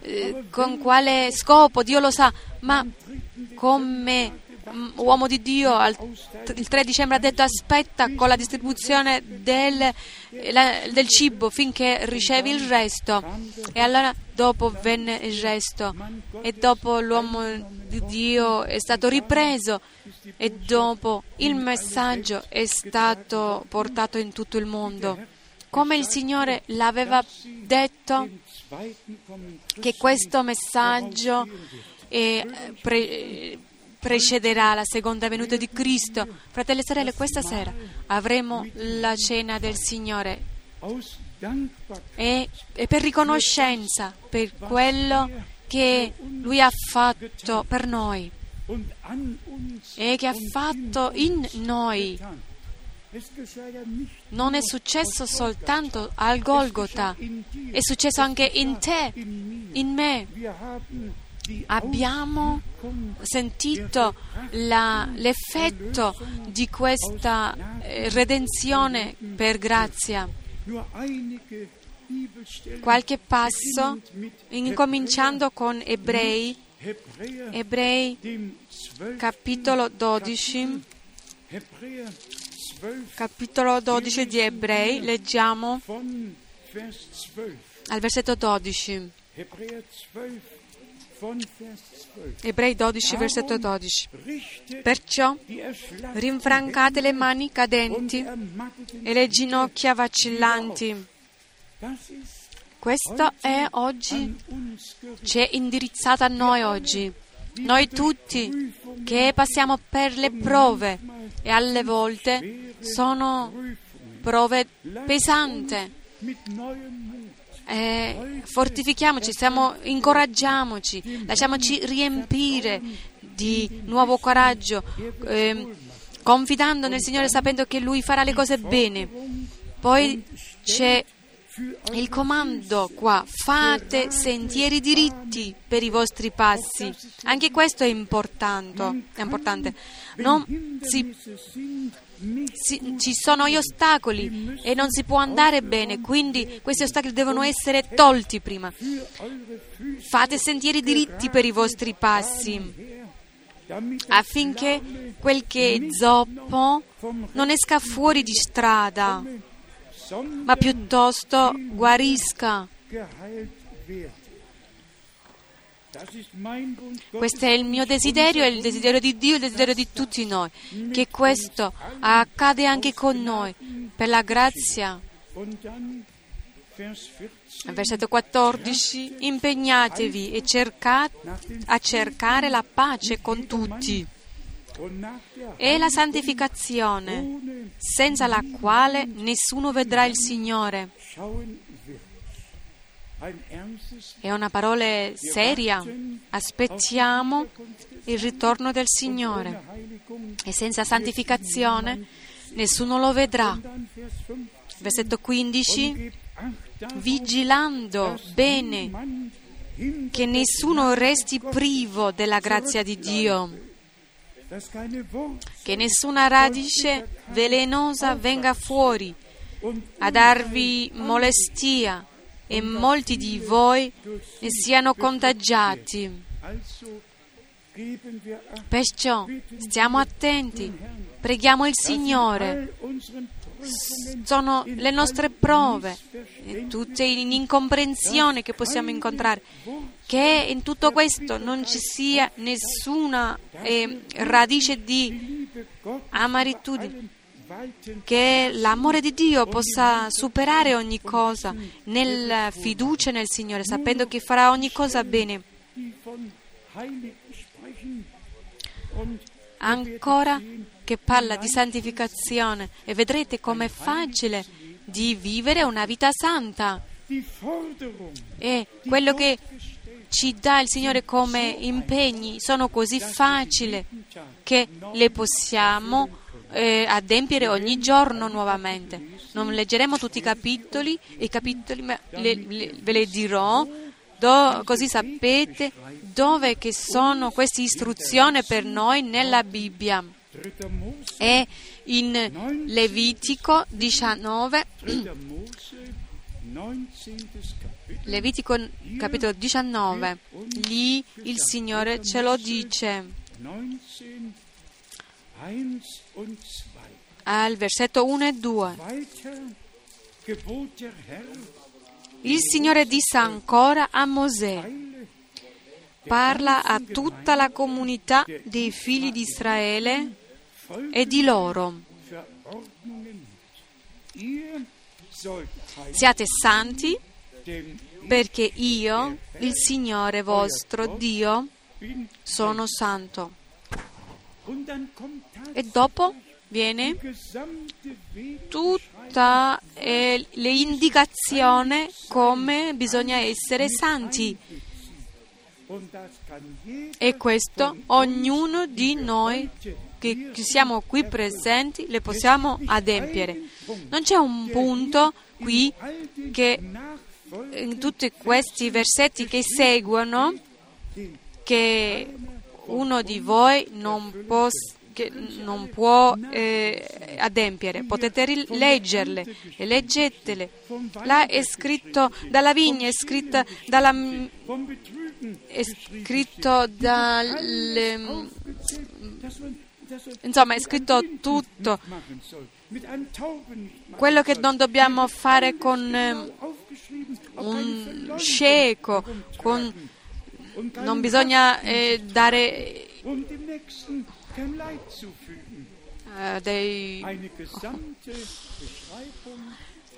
[SPEAKER 1] eh, con quale scopo, Dio lo sa, ma come mm, uomo di Dio al, il 3 dicembre ha detto aspetta con la distribuzione del, la, del, cibo finché ricevi il resto. E allora dopo venne il resto. E dopo l'uomo di Dio è stato ripreso. E dopo il messaggio è stato portato in tutto il mondo. Come il Signore l'aveva detto che questo messaggio eh, pre- precederà la seconda venuta di Cristo. Fratelli e sorelle, questa sera avremo la cena del Signore e, e per riconoscenza per quello che Lui ha fatto per noi e che ha fatto in noi non è successo soltanto al Golgotha, è successo anche in te, in me. abbiamo sentito la, l'effetto di questa eh, redenzione per grazia. Qualche passo, incominciando con Ebrei, Ebrei capitolo 12, capitolo 12 di Ebrei, leggiamo al versetto 12. Ebrei 12, versetto 12. Perciò rinfrancate le mani cadenti e le ginocchia vacillanti. Questo è oggi, ci è indirizzato a noi oggi. Noi tutti che passiamo per le prove e alle volte sono prove pesanti. Eh, fortifichiamoci, siamo, incoraggiamoci, lasciamoci riempire di nuovo coraggio, eh, confidando nel Signore sapendo che Lui farà le cose bene. Poi c'è il comando qua, fate sentieri diritti per i vostri passi. Anche questo è importante. È importante. Non si, si, ci sono gli ostacoli e non si può andare bene, quindi questi ostacoli devono essere tolti prima. Fate sentieri diritti per i vostri passi affinché quel che è zoppo non esca fuori di strada ma piuttosto guarisca. Questo è il mio desiderio, è il desiderio di Dio, il desiderio di tutti noi, che questo accade anche con noi, per la grazia. Versetto 14, impegnatevi e cercate a cercare la pace con tutti e la santificazione, senza la quale nessuno vedrà il Signore. È una parola seria. Aspettiamo il ritorno del Signore e senza santificazione nessuno lo vedrà. Versetto 15. Vigilando bene che nessuno resti privo della grazia di Dio che nessuna radice velenosa venga fuori a darvi molestia e molti di voi ne siano contagiati. Perciò stiamo attenti, preghiamo il Signore. Sono le nostre prove, e tutte l'incomprensione che possiamo incontrare che in tutto questo non ci sia nessuna eh, radice di amaritudine, che l'amore di Dio possa superare ogni cosa nella fiducia nel Signore, sapendo che farà ogni cosa bene. Ancora che parla di santificazione e vedrete com'è facile di vivere una vita santa. E quello che ci dà il Signore come impegni sono così facili che le possiamo eh, adempiere ogni giorno nuovamente. Non leggeremo tutti i capitoli, i capitoli ma le, le, ve le dirò, do, così sapete dove sono queste istruzioni per noi nella Bibbia. È in Levitico 19 Levitico capitolo 19, lì il Signore ce lo dice. Al versetto 1 e 2. Il Signore disse ancora a Mosè, parla a tutta la comunità dei figli di Israele e di loro. Siate santi perché io, il Signore vostro Dio, sono santo. E dopo viene tutta eh, le indicazioni come bisogna essere santi. E questo ognuno di noi che siamo qui presenti le possiamo adempiere. Non c'è un punto qui che in tutti questi versetti che seguono che uno di voi non che non può eh, adempiere. Potete ri- leggerle e leggetele. Là è scritto dalla vigna, è scritto dalla è scritto dalle, insomma è scritto tutto. Quello che non dobbiamo fare con eh,
[SPEAKER 2] eine
[SPEAKER 1] un cieco, con, non bisogna eh, dare eh, dei...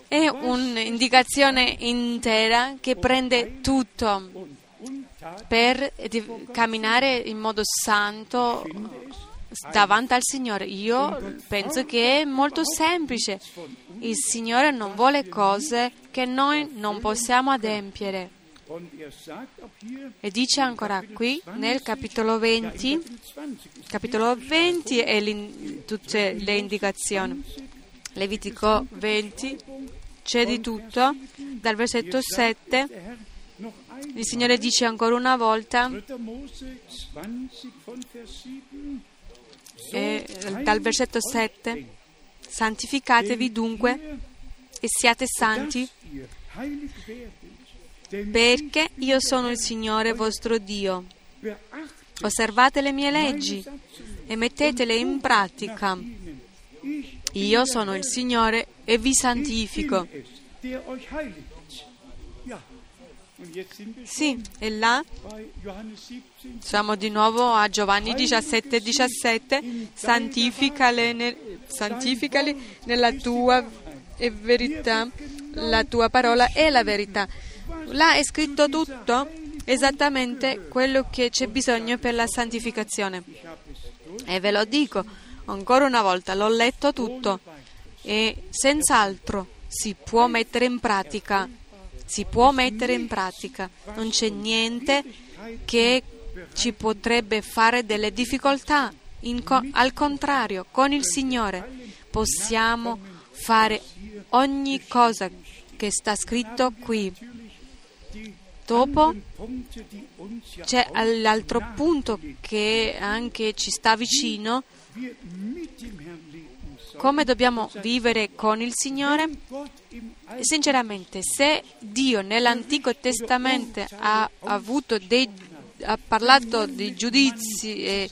[SPEAKER 1] È un'indicazione intera che prende tutto per camminare in modo santo davanti al Signore. Io penso che è molto semplice. Il Signore non vuole cose che noi non possiamo adempiere.
[SPEAKER 2] er
[SPEAKER 1] E dice ancora qui nel capitolo 20,
[SPEAKER 2] Kapitel 20 ist
[SPEAKER 1] capitolo 20 e tutte le indicazioni. Levitico 20 c'è di tutto, dal versetto 7
[SPEAKER 2] der Herr noch ein
[SPEAKER 1] il Signore dice ancora una volta, eh, dal versetto
[SPEAKER 2] euch
[SPEAKER 1] 7,
[SPEAKER 2] denn,
[SPEAKER 1] santificatevi dunque e siate santi perché io sono il Signore vostro Dio. Osservate le mie leggi
[SPEAKER 2] Satzungen
[SPEAKER 1] e mettetele in pratica. Io sono il Signore e vi santifico. Sì, e là
[SPEAKER 2] bei Johannes 17.
[SPEAKER 1] siamo di nuovo a Giovanni 17, 17. Santificale santificali nella tua verità. La tua parola è la verità. Là è scritto tutto, esattamente quello che c'è bisogno per la santificazione. E ve lo dico ancora una volta, l'ho letto tutto e senz'altro si può mettere in pratica. Si può mettere in pratica. Non c'è niente che ci potrebbe fare delle difficoltà. Co- al contrario, con il Signore possiamo fare ogni cosa che sta scritto qui. Dopo c'è l'altro punto che anche ci sta vicino, come dobbiamo vivere con il Signore. Sinceramente, se Dio nell'Antico Testamento ha, dei, ha parlato di giudizi e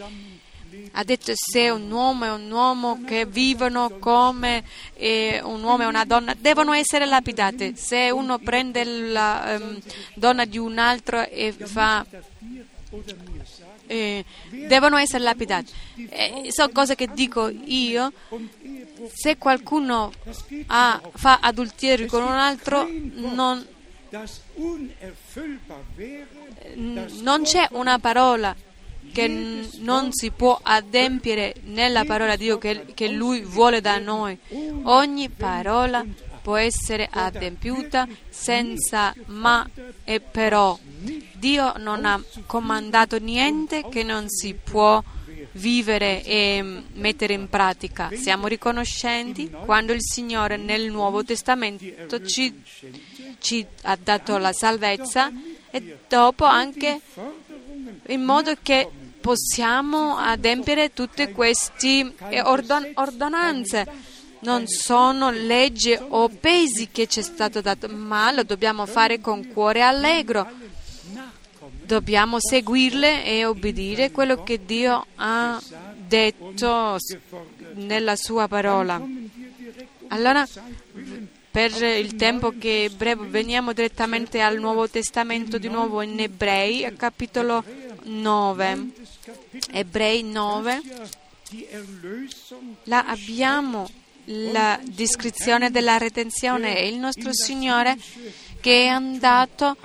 [SPEAKER 1] ha detto se un uomo e un uomo che vivono come un uomo e una donna devono essere lapidati. Se uno prende la ehm, donna di un altro e fa eh, devono essere lapidati. Eh, sono cose che dico io. Se qualcuno ha- fa adulterio con un altro, non,
[SPEAKER 2] das
[SPEAKER 1] non c'è una parola che non si può adempiere nella parola di Dio che, che Lui vuole da noi. Ogni parola può essere adempiuta senza ma e però. Dio non ha comandato niente che non si può vivere e mettere in pratica. Siamo riconoscenti quando il Signore nel Nuovo Testamento ci, ci ha dato la salvezza e dopo anche in modo che possiamo adempiere tutte queste eh, ordon- ordonanze. Non sono leggi o pesi che ci è stato dato, ma lo dobbiamo fare con cuore allegro. Dobbiamo seguirle e obbedire quello che Dio ha detto nella sua parola. Allora, per il tempo che è breve, veniamo direttamente al Nuovo Testamento, di nuovo in Ebrei, capitolo 9.
[SPEAKER 2] des Kapitels
[SPEAKER 1] Ebrei 9,
[SPEAKER 2] ja die Erlösung
[SPEAKER 1] là abbiamo la descrizione della redenzione e il nostro Signore che è andato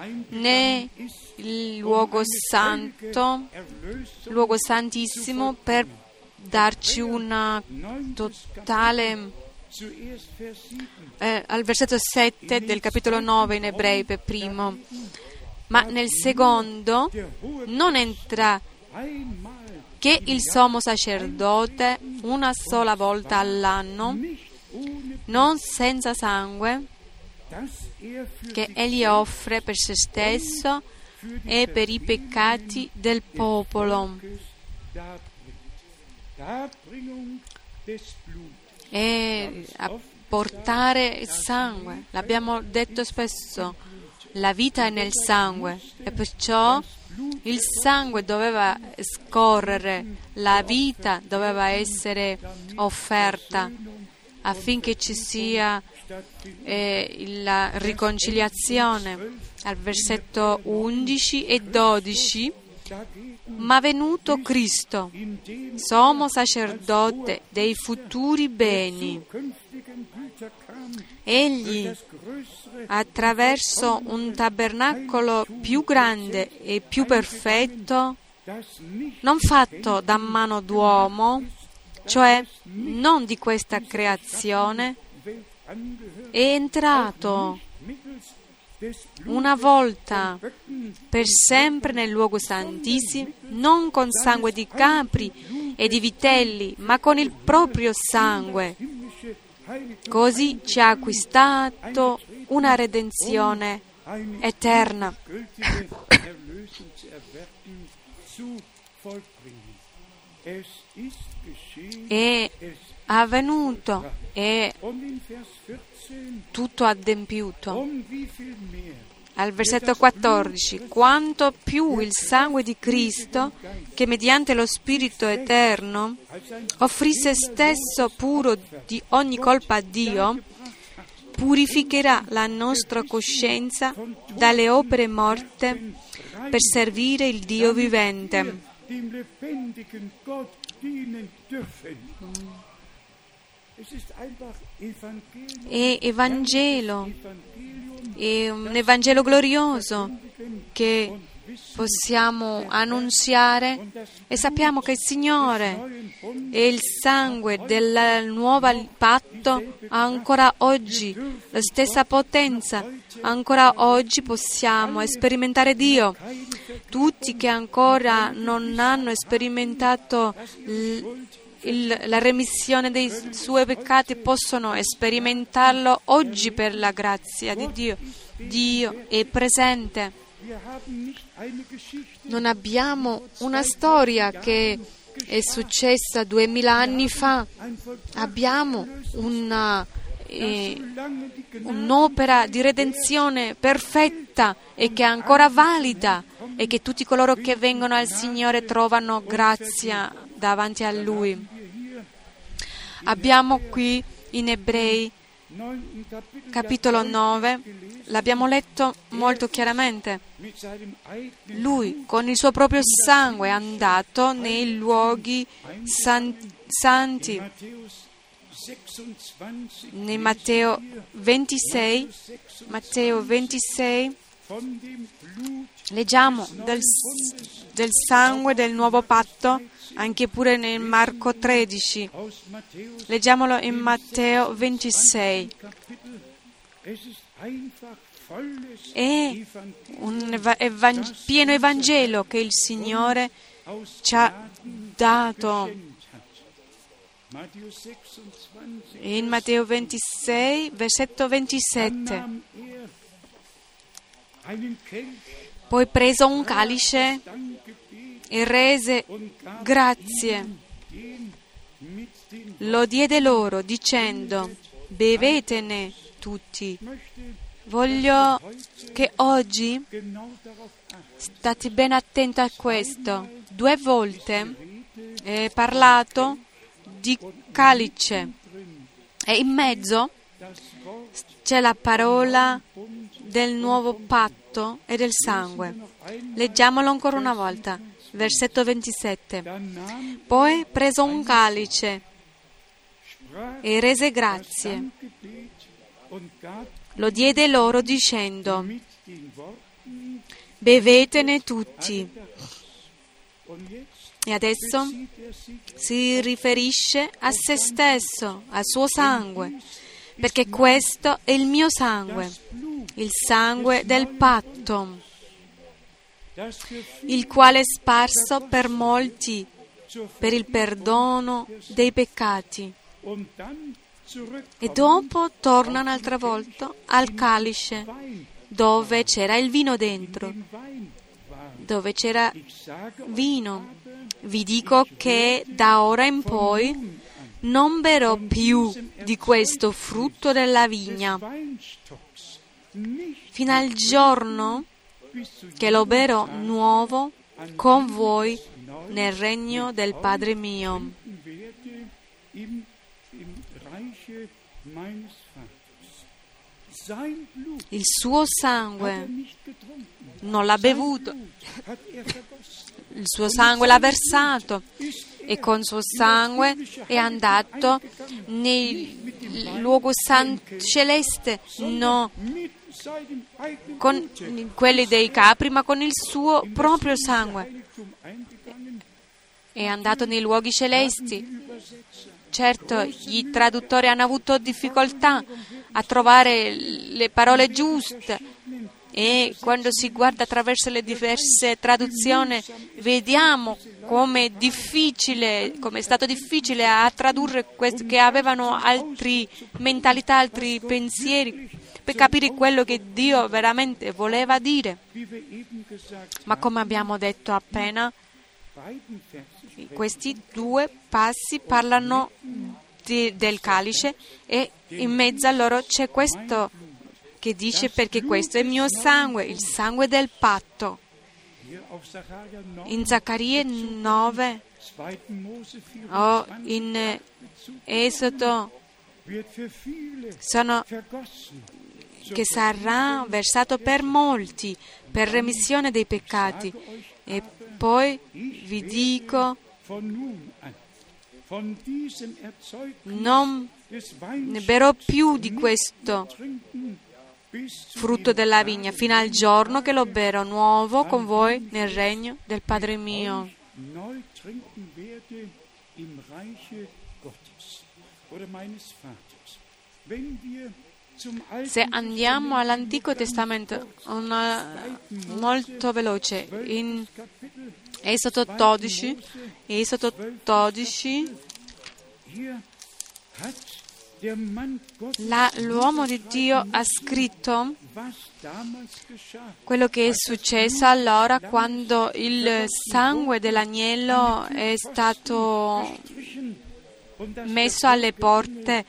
[SPEAKER 1] nel luogo santo, luogo santissimo per darci una totale
[SPEAKER 2] zuerst Vers 7
[SPEAKER 1] eh, al versetto 7 del capitolo 9 in ebrei per primo. Ma nel secondo non entra che il sommo sacerdote una sola volta all'anno, non senza sangue, che egli offre per se stesso e per i peccati del popolo. E a portare il sangue, l'abbiamo detto spesso, la vita è nel sangue e perciò il sangue doveva scorrere, la vita doveva essere offerta affinché ci sia eh, la riconciliazione. Al versetto 11 e 12, ma venuto Cristo, sommo sacerdote dei futuri beni, egli attraverso un tabernacolo più grande e più perfetto, non fatto da mano d'uomo, cioè non di questa creazione, è entrato una volta per sempre nel luogo santissimo, non con sangue di capri e di vitelli, ma con il proprio sangue. Così ci ha acquistato una redenzione eterna. È avvenuto, è tutto adempiuto. Al versetto 14, quanto più il sangue di Cristo, che mediante lo Spirito eterno offrì se stesso puro di ogni colpa a Dio, purificherà la nostra coscienza dalle opere morte per servire il Dio vivente. È Evangelo, è un Evangelo glorioso che possiamo annunziare e sappiamo che il Signore e il sangue del nuovo patto ha ancora oggi la stessa potenza, ancora oggi possiamo sperimentare Dio. Tutti che ancora non hanno sperimentato il, la remissione dei suoi peccati possono sperimentarlo oggi per la grazia di Dio. Dio è presente. Non abbiamo una storia che è successa duemila anni fa, abbiamo una, eh, un'opera di redenzione perfetta e che è ancora valida e che tutti coloro che vengono al Signore trovano grazia davanti a Lui. Abbiamo qui in Ebrei capitolo 9, l'abbiamo letto molto chiaramente. Lui con il suo proprio sangue è andato nei luoghi san- santi. In Matteo 26, Matteo 26 leggiamo del, del sangue del nuovo patto anche pure nel Marco 13. Leggiamolo in Matteo 26. È un evang- pieno Evangelo che il Signore ci ha dato. In Matteo 26, versetto 27. Poi preso un calice e rese grazie. Lo diede loro dicendo, bevetene tutti. Voglio che oggi state ben attenti a questo. Due volte è parlato di calice e in mezzo c'è la parola del nuovo patto e del sangue. Leggiamolo ancora una volta versetto 27. Poi preso un calice e rese grazie. Lo diede loro dicendo, bevetene tutti. E adesso si riferisce a se stesso, al suo sangue, perché questo è il mio sangue, il sangue del patto il quale è sparso per molti per il perdono dei peccati. E dopo torna un'altra volta al calice dove c'era il vino dentro. dove c'era vino. Vi dico che da ora in poi non berrò più di questo frutto della vigna, fino al giorno che lo berrò nuovo con voi nel regno del Padre mio. Il suo sangue non l'ha bevuto, il suo sangue l'ha versato e con suo sangue è andato nel luogo san- celeste, no con quelli dei capri, ma con il suo proprio sangue. È andato nei luoghi celesti. Certo, i traduttori hanno avuto difficoltà a trovare le parole giuste e quando si guarda attraverso le diverse traduzioni vediamo come è stato difficile a tradurre questi che avevano altre mentalità, altri pensieri per capire quello che Dio veramente voleva dire. Ma come abbiamo detto appena, questi due passi parlano di- del calice e in mezzo a loro c'è questo che dice perché questo è il mio sangue, il sangue del patto.
[SPEAKER 2] hier auf Sacharja 9,
[SPEAKER 1] In Zaccarie 9
[SPEAKER 2] 2. Mose 24
[SPEAKER 1] o in eh, Esodo sono. Che sarà versato per molti per remissione dei peccati. E poi vi dico, non ne berrò più di questo frutto della vigna, fino al giorno che lo berrò nuovo con voi nel regno del Padre mio.
[SPEAKER 2] im Reiche Gottes oder meines Vaters. Wenn wir
[SPEAKER 1] Se andiamo all'Antico Testamento, una- molto veloce, in Esodo 12, Esodo 12
[SPEAKER 2] hier hat der Mann Gottes
[SPEAKER 1] la- l'uomo di Dio ha scritto quello che è successo allora quando il sangue dell'agnello è stato messo alle porte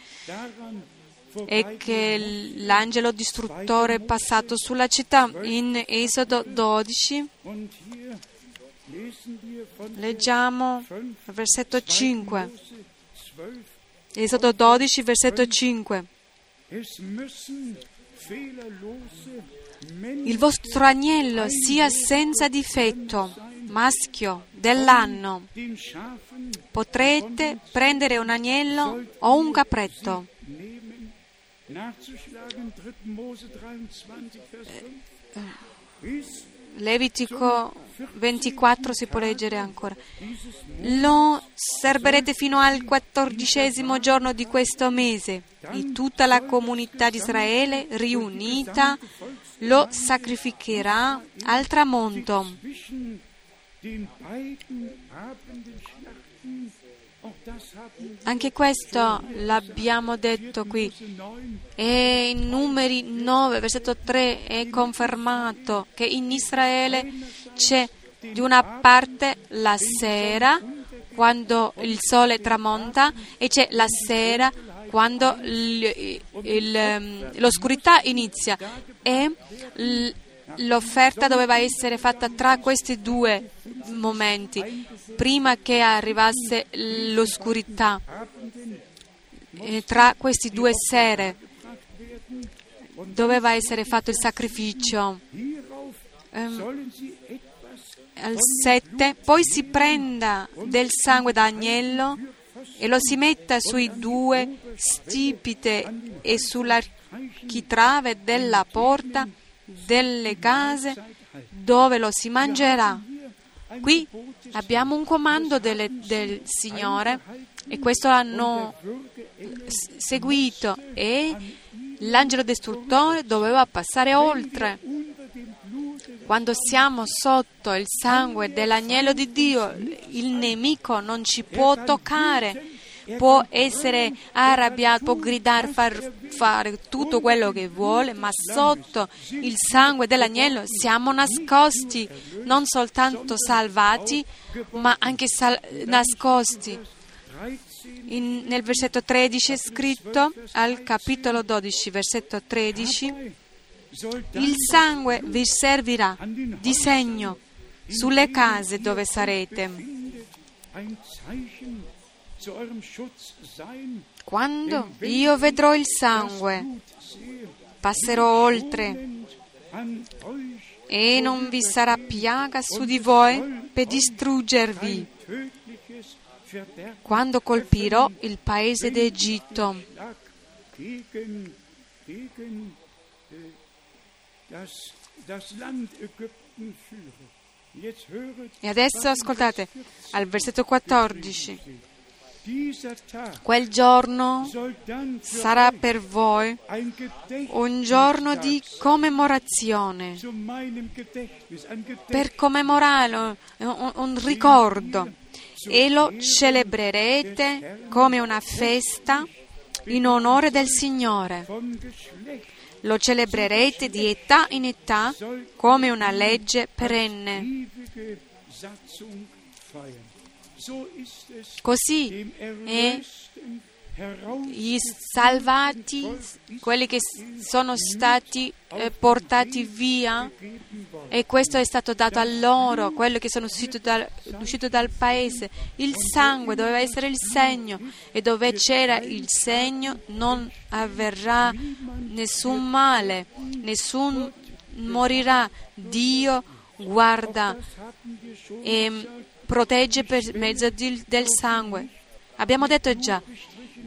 [SPEAKER 1] e che l'angelo distruttore è passato sulla città. In Esodo 12
[SPEAKER 2] Und hier lesen wir von
[SPEAKER 1] leggiamo versetto 5.
[SPEAKER 2] Mose 12.
[SPEAKER 1] Esodo 12, versetto 5.
[SPEAKER 2] Es müssen fehlerlose
[SPEAKER 1] Il vostro agnello sia senza difetto, maschio dell'anno. Potrete prendere un agnello o un capretto.
[SPEAKER 2] nehmen. Nachzuschlagen 3. Mose 23, Vers 5. Bis
[SPEAKER 1] Levitico 24 si può leggere ancora. Lo serberete fino al quattordicesimo giorno di questo mese e tutta la comunità di Israele riunita lo sacrificherà al tramonto. Anche questo l'abbiamo detto qui.
[SPEAKER 2] Mose 9
[SPEAKER 1] E in numeri 9, versetto 3 è confermato che in Israele c'è di una parte la sera quando il sole tramonta e c'è la sera quando il- il- ehm, l'oscurità inizia. E l'offerta doveva essere fatta tra questi due momenti prima che arrivasse l'oscurità tra queste due sere doveva essere fatto il sacrificio. Ehm, al 7, poi si prenda del sangue d'agnello e lo si metta sui due stipite e sull'architrave della porta delle case dove lo si mangerà. Qui abbiamo un comando delle- del Signore e questo l'hanno seguito e l'angelo distruttore doveva passare oltre. Quando siamo sotto il sangue dell'agnello di Dio, il nemico non ci può toccare. Può essere arrabbiato, può gridare, far, fare tutto quello che vuole, ma sotto il sangue dell'agnello siamo nascosti, non soltanto salvati, ma anche sal- nascosti. In, nel versetto 13 è scritto, al capitolo 12, versetto 13, il sangue vi servirà di segno sulle case dove sarete. Quando io vedrò il sangue, passerò oltre e non vi sarà piaga su di voi per distruggervi. Quando colpirò il paese d'Egitto, e adesso ascoltate al versetto 14. Quel giorno sarà per voi un giorno di commemorazione, per commemorare un, un ricordo e lo celebrerete come una festa in onore del Signore. Lo celebrerete di età in età come una legge perenne. Così è gli salvati, quelli che sono stati eh, portati via, e questo è stato dato a loro, quelli che sono usciti dal, usciti dal paese. Il sangue doveva essere il segno, e dove c'era il segno non avverrà nessun male, nessun morirà. Dio guarda e protegge per mezzo di, del sangue. Abbiamo detto già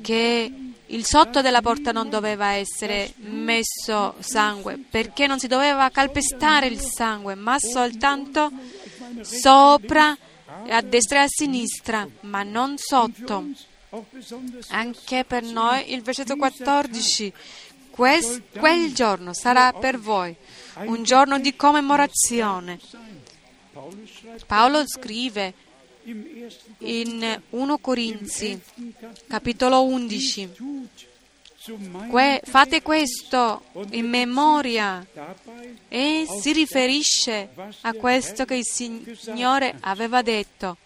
[SPEAKER 1] che il sotto della porta non doveva essere messo sangue, perché non si doveva calpestare il sangue, ma soltanto sopra, a destra e a sinistra, ma non sotto. Anche per noi il versetto 14, quel, quel giorno sarà per voi un giorno di commemorazione. Paolo scrive in 1 Corinzi, capitolo 11, que, fate questo in memoria e si riferisce a questo che il Signore aveva detto.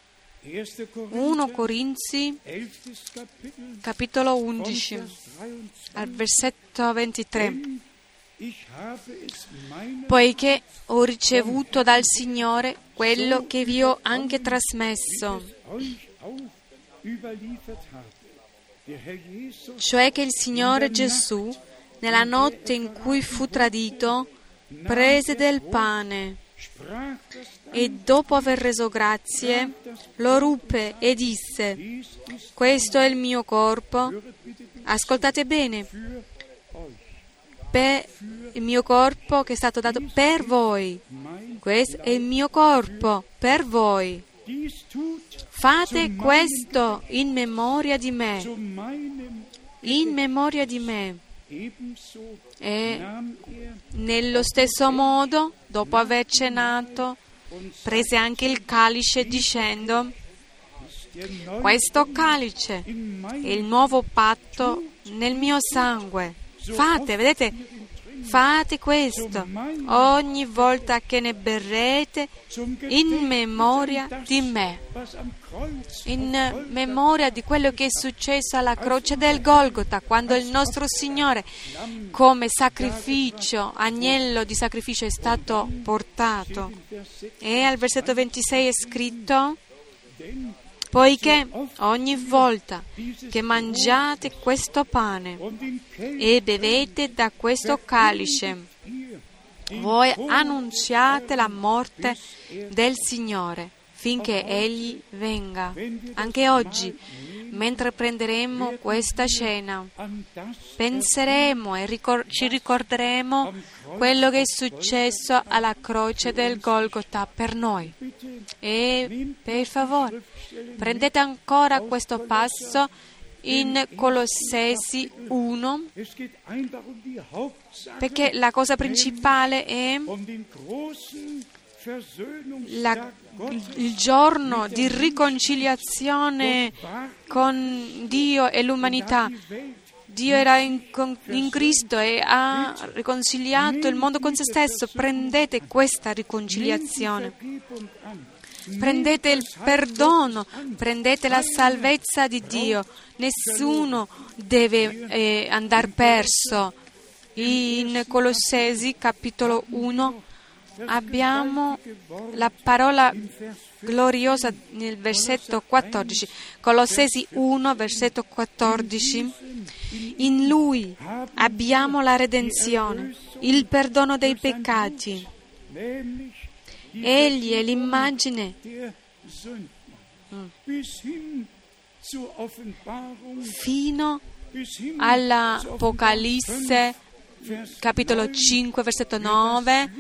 [SPEAKER 1] 1 Corinzi, capitolo 11, al versetto 23 poiché ho ricevuto dal Signore quello che vi ho anche trasmesso, cioè che il Signore Gesù, nella notte in cui fu tradito, prese del pane e dopo aver reso grazie lo ruppe e disse, questo è il mio corpo, ascoltate bene, per il mio corpo che è stato dato per voi. Questo è il mio corpo per voi. Fate questo in memoria di me. In memoria di me. E nello stesso modo, dopo aver cenato, prese anche il calice dicendo, questo calice è il nuovo patto nel mio sangue. Fate, vedete, fate questo. Ogni volta che ne berrete in memoria di me, in memoria di quello che è successo alla croce del Golgota, quando il nostro Signore come sacrificio, agnello di sacrificio è stato portato. E al versetto 26 è scritto poiché ogni volta che mangiate questo pane e bevete da questo calice, voi annunziate la morte del Signore finché Egli venga. Anche oggi, mentre prenderemo questa cena, penseremo e ricor- ci ricorderemo quello che è successo alla croce del Golgotha per noi. E per favore, prendete ancora questo passo in Colossesi 1, perché la cosa principale è la, il giorno di riconciliazione con Dio e l'umanità. Dio era in, in, Cristo e ha riconciliato il mondo con se stesso. Prendete questa riconciliazione. Prendete il perdono, prendete la salvezza di Dio. Nessuno deve eh, andare perso. In Colossesi capitolo 1 abbiamo la parola gloriosa nel versetto 14. Colossesi 1, versetto 14. In Lui abbiamo la redenzione, il perdono dei peccati. Egli è l'immagine. Fino all'Apocalisse capitolo 5 versetto 9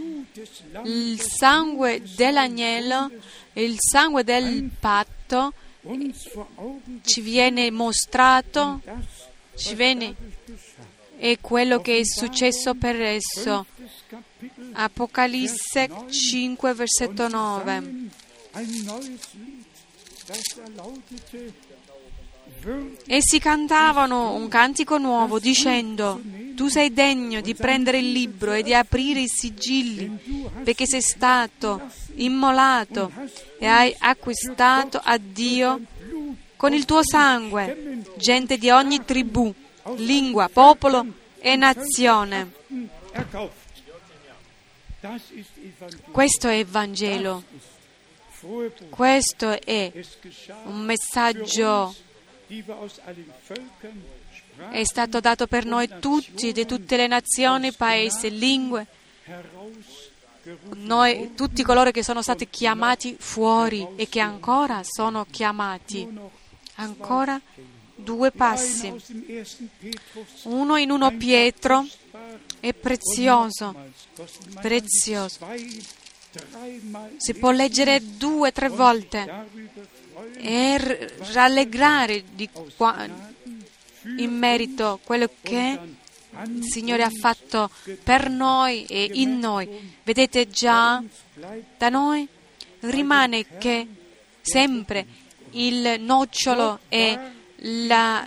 [SPEAKER 1] il sangue dell'agnello il sangue del patto ci viene mostrato ci viene è quello che è successo per esso Apocalisse 5 versetto 9 Essi cantavano un cantico nuovo dicendo, tu sei degno di prendere il libro e di aprire i sigilli, perché sei stato immolato e hai acquistato a Dio con il tuo sangue gente di ogni tribù, lingua, popolo e nazione. Questo è il Vangelo. Questo è un messaggio è stato dato per noi tutti, di tutte le nazioni, paesi, lingue, noi, tutti coloro che sono stati chiamati fuori e che ancora sono chiamati. Ancora due passi. Uno in uno Pietro è prezioso, prezioso. Si può leggere due o tre volte e rallegrare qua, in merito a quello che il Signore ha fatto per noi e in noi. Vedete già, da noi rimane che sempre il nocciolo è la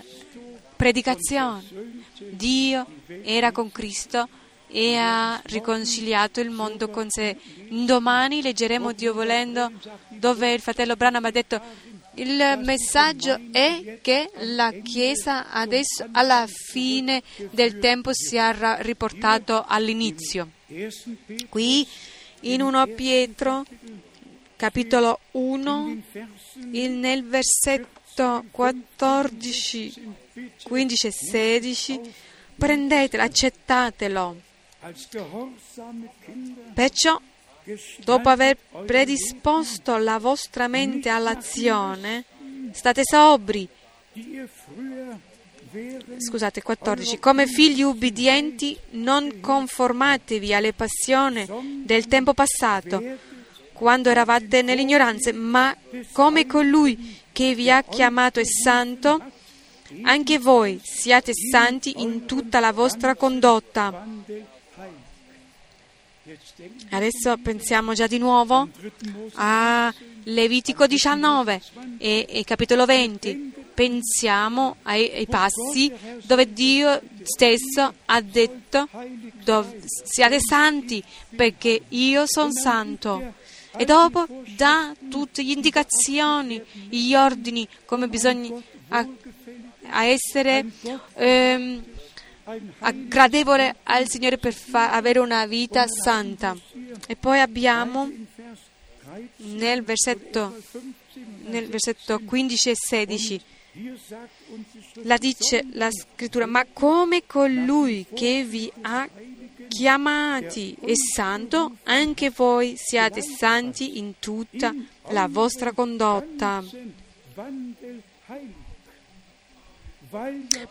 [SPEAKER 1] predicazione. Dio era con Cristo e ha riconciliato il mondo con sé. Domani leggeremo Dio volendo dove il fratello Branham ha detto il messaggio è che la Chiesa adesso alla fine del tempo sia riportato all'inizio. Qui in 1 Pietro capitolo 1 nel versetto 14, 15 e 16 prendetelo, accettatelo. Perciò dopo aver predisposto la vostra mente all'azione, state sobri. Scusate, 14. Come figli ubbidienti, non conformatevi alle passioni del tempo passato, quando eravate nell'ignoranza, ma come colui che vi ha chiamato è santo, anche voi siate santi in tutta la vostra condotta Adesso pensiamo già di nuovo a Levitico 19 e, e capitolo 20. Pensiamo ai, ai, passi dove Dio stesso ha detto siate santi perché io sono santo. E dopo dà tutte le indicazioni, gli ordini, come bisogna a, a essere... Ehm, gradevole al Signore per fa- avere una vita santa. E poi abbiamo nel versetto, nel versetto 15 e 16 la dice la scrittura, ma come colui che vi ha chiamati è santo, anche voi siate santi in tutta la vostra condotta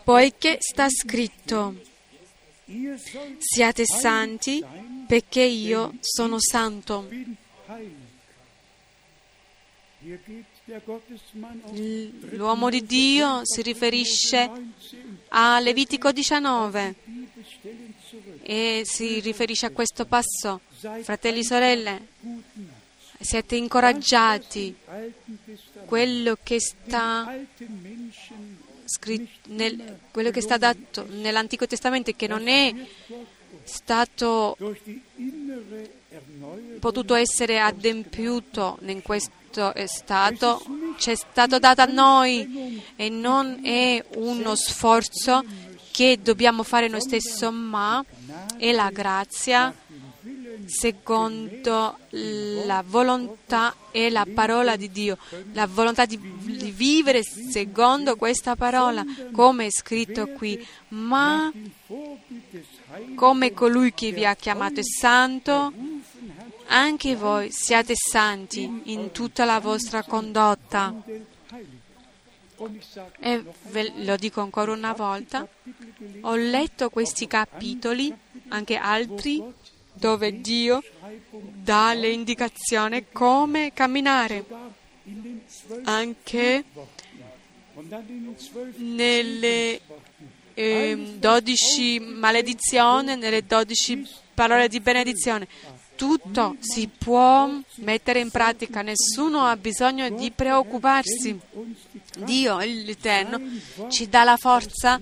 [SPEAKER 1] poiché sta scritto, siate santi perché io sono santo. L'uomo di Dio si riferisce a Levitico 19 e si riferisce a questo passo. Fratelli e sorelle, siete incoraggiati. Quello che sta nel, quello che sta dato nell'Antico Testamento che non è stato potuto essere adempiuto in questo stato, ci è stato dato a noi e non è uno sforzo che dobbiamo fare noi stessi, ma è la grazia secondo la volontà e la parola di Dio, la volontà di, di, vivere secondo questa parola, come è scritto qui, ma come colui che vi ha chiamato è santo, anche voi siate santi in tutta la vostra condotta. E ve lo dico ancora una volta, ho letto questi capitoli, anche altri, dove Dio dà le indicazioni come camminare, anche nelle eh, 12 maledizioni, nelle 12 parole di benedizione. Tutto si può mettere in pratica, nessuno ha bisogno di preoccuparsi. Dio, l'Eterno, ci dà la forza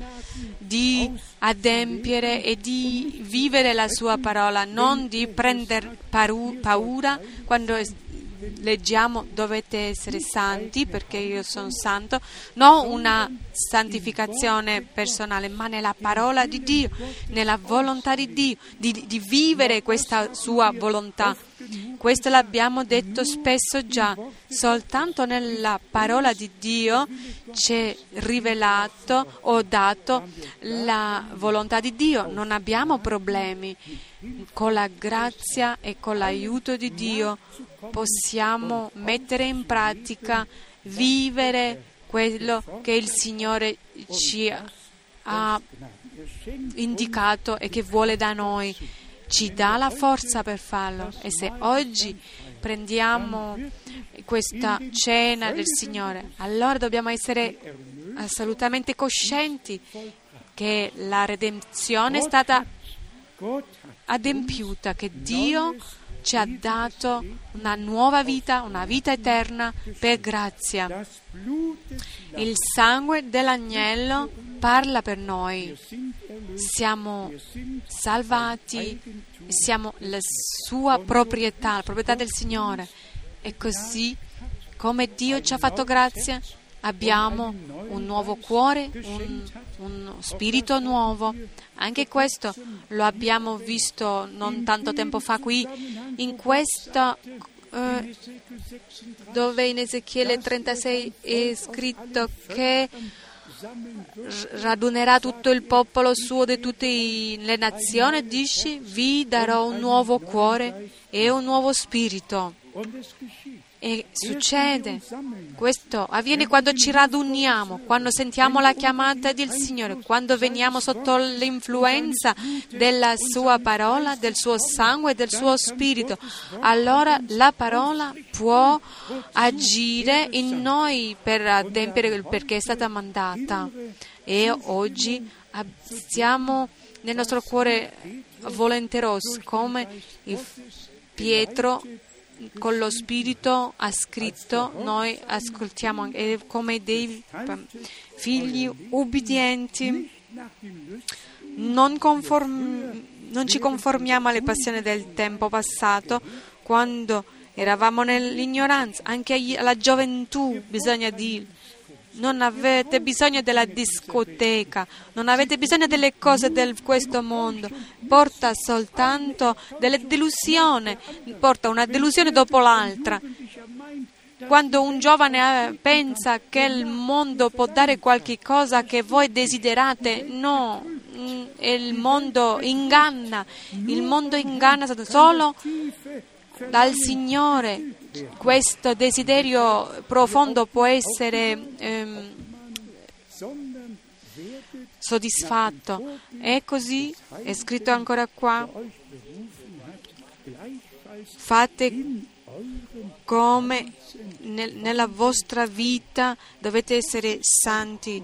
[SPEAKER 1] di adempiere e di vivere la sua parola, non di prendere paura quando leggiamo dovete essere santi perché io sono santo, non una santificazione personale, ma nella parola di Dio, nella volontà di Dio, di, di vivere questa sua volontà. Questo l'abbiamo detto spesso già, soltanto nella parola di Dio c'è rivelato o dato la volontà di Dio, non abbiamo problemi. Con la grazia e con l'aiuto di Dio possiamo mettere in pratica, vivere quello che il Signore ci ha indicato e che vuole da noi. Ci dà la forza per farlo e se oggi prendiamo questa cena del Signore, allora dobbiamo essere assolutamente coscienti che la redenzione è stata adempiuta, che Dio ci ha dato una nuova vita, una vita eterna per grazia. Il sangue dell'agnello parla per noi. Siamo salvati, siamo la sua proprietà, la proprietà del Signore. E così come Dio ci ha fatto grazia, abbiamo un nuovo cuore, un, uno spirito nuovo. Anche questo lo abbiamo visto non tanto tempo fa qui, in questa eh, dove in Ezechiele 36 è scritto che radunerà tutto il popolo suo di tutte le nazioni, dice vi darò un nuovo cuore e un nuovo spirito. E succede, questo avviene quando ci raduniamo, quando sentiamo la chiamata del Signore, quando veniamo sotto l'influenza della Sua parola, del Suo sangue, del Suo Spirito. Allora la parola può agire in noi per adempiere perché è stata mandata. E oggi siamo nel nostro cuore volenterosi come Pietro con lo Spirito ha scritto, noi ascoltiamo come dei figli ubbidienti, non, conform, non ci conformiamo alle passioni del tempo passato, quando eravamo nell'ignoranza, anche alla gioventù bisogna dire non avete bisogno della discoteca, non avete bisogno delle cose di questo mondo, porta soltanto delle delusioni, porta una delusione dopo l'altra. Quando un giovane eh, pensa che il mondo può dare qualche cosa che voi desiderate, no, mm, il mondo inganna, il mondo inganna solo dal Signore questo desiderio profondo può essere ehm, soddisfatto. E così è scritto ancora qua. Fate come nel, nella vostra vita dovete essere santi.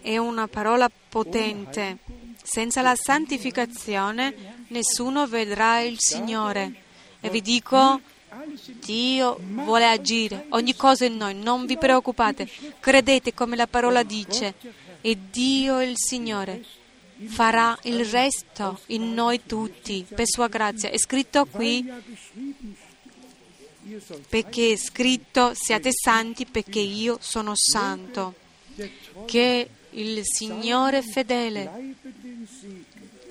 [SPEAKER 1] È una parola potente. Senza la santificazione nessuno vedrà il Signore. E vi dico, Dio vuole agire ogni cosa in noi, non vi preoccupate, credete come la parola dice e Dio il Signore farà il resto in noi tutti per sua grazia. È scritto qui perché è scritto siate santi perché io sono santo, che il Signore fedele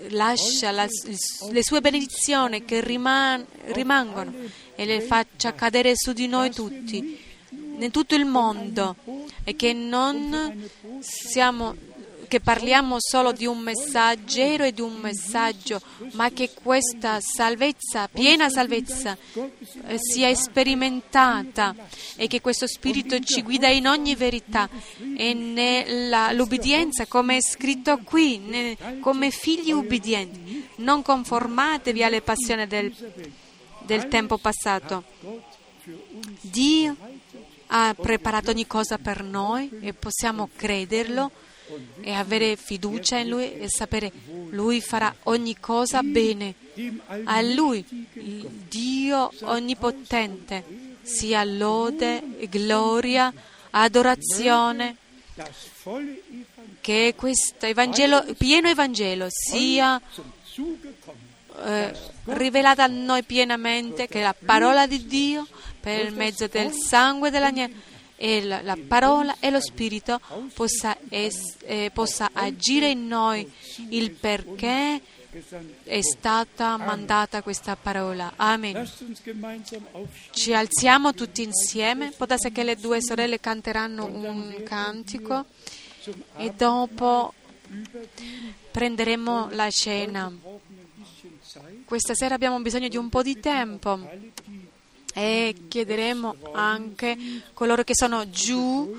[SPEAKER 1] lascia la, le sue benedizioni che riman, rimangono e le faccia cadere su di noi tutti, in tutto il mondo e che non siamo che parliamo solo di un messaggero e di un messaggio, ma che questa salvezza, piena salvezza, eh, sia sperimentata e che questo Spirito ci guida in ogni verità e nell'ubbidienza, come è scritto qui, come figli ubbidienti. Non conformatevi alle passioni del, del tempo passato. Dio ha preparato ogni cosa per noi e possiamo crederlo e avere fiducia in Lui e sapere Lui farà ogni cosa bene. A Lui, Dio onnipotente, sia lode, gloria, adorazione, che questo Evangelo, pieno Evangelo sia eh, rivelata a noi pienamente, che la parola di Dio per mezzo del sangue dell'agnello e la, la parola e lo Spirito possa, es, eh, possa agire in noi il perché è stata mandata questa parola. Amen. Ci alziamo tutti insieme, può darsi che le due sorelle canteranno un cantico e dopo prenderemo la cena. Questa sera abbiamo bisogno di un po' di tempo e chiederemo anche coloro che sono giù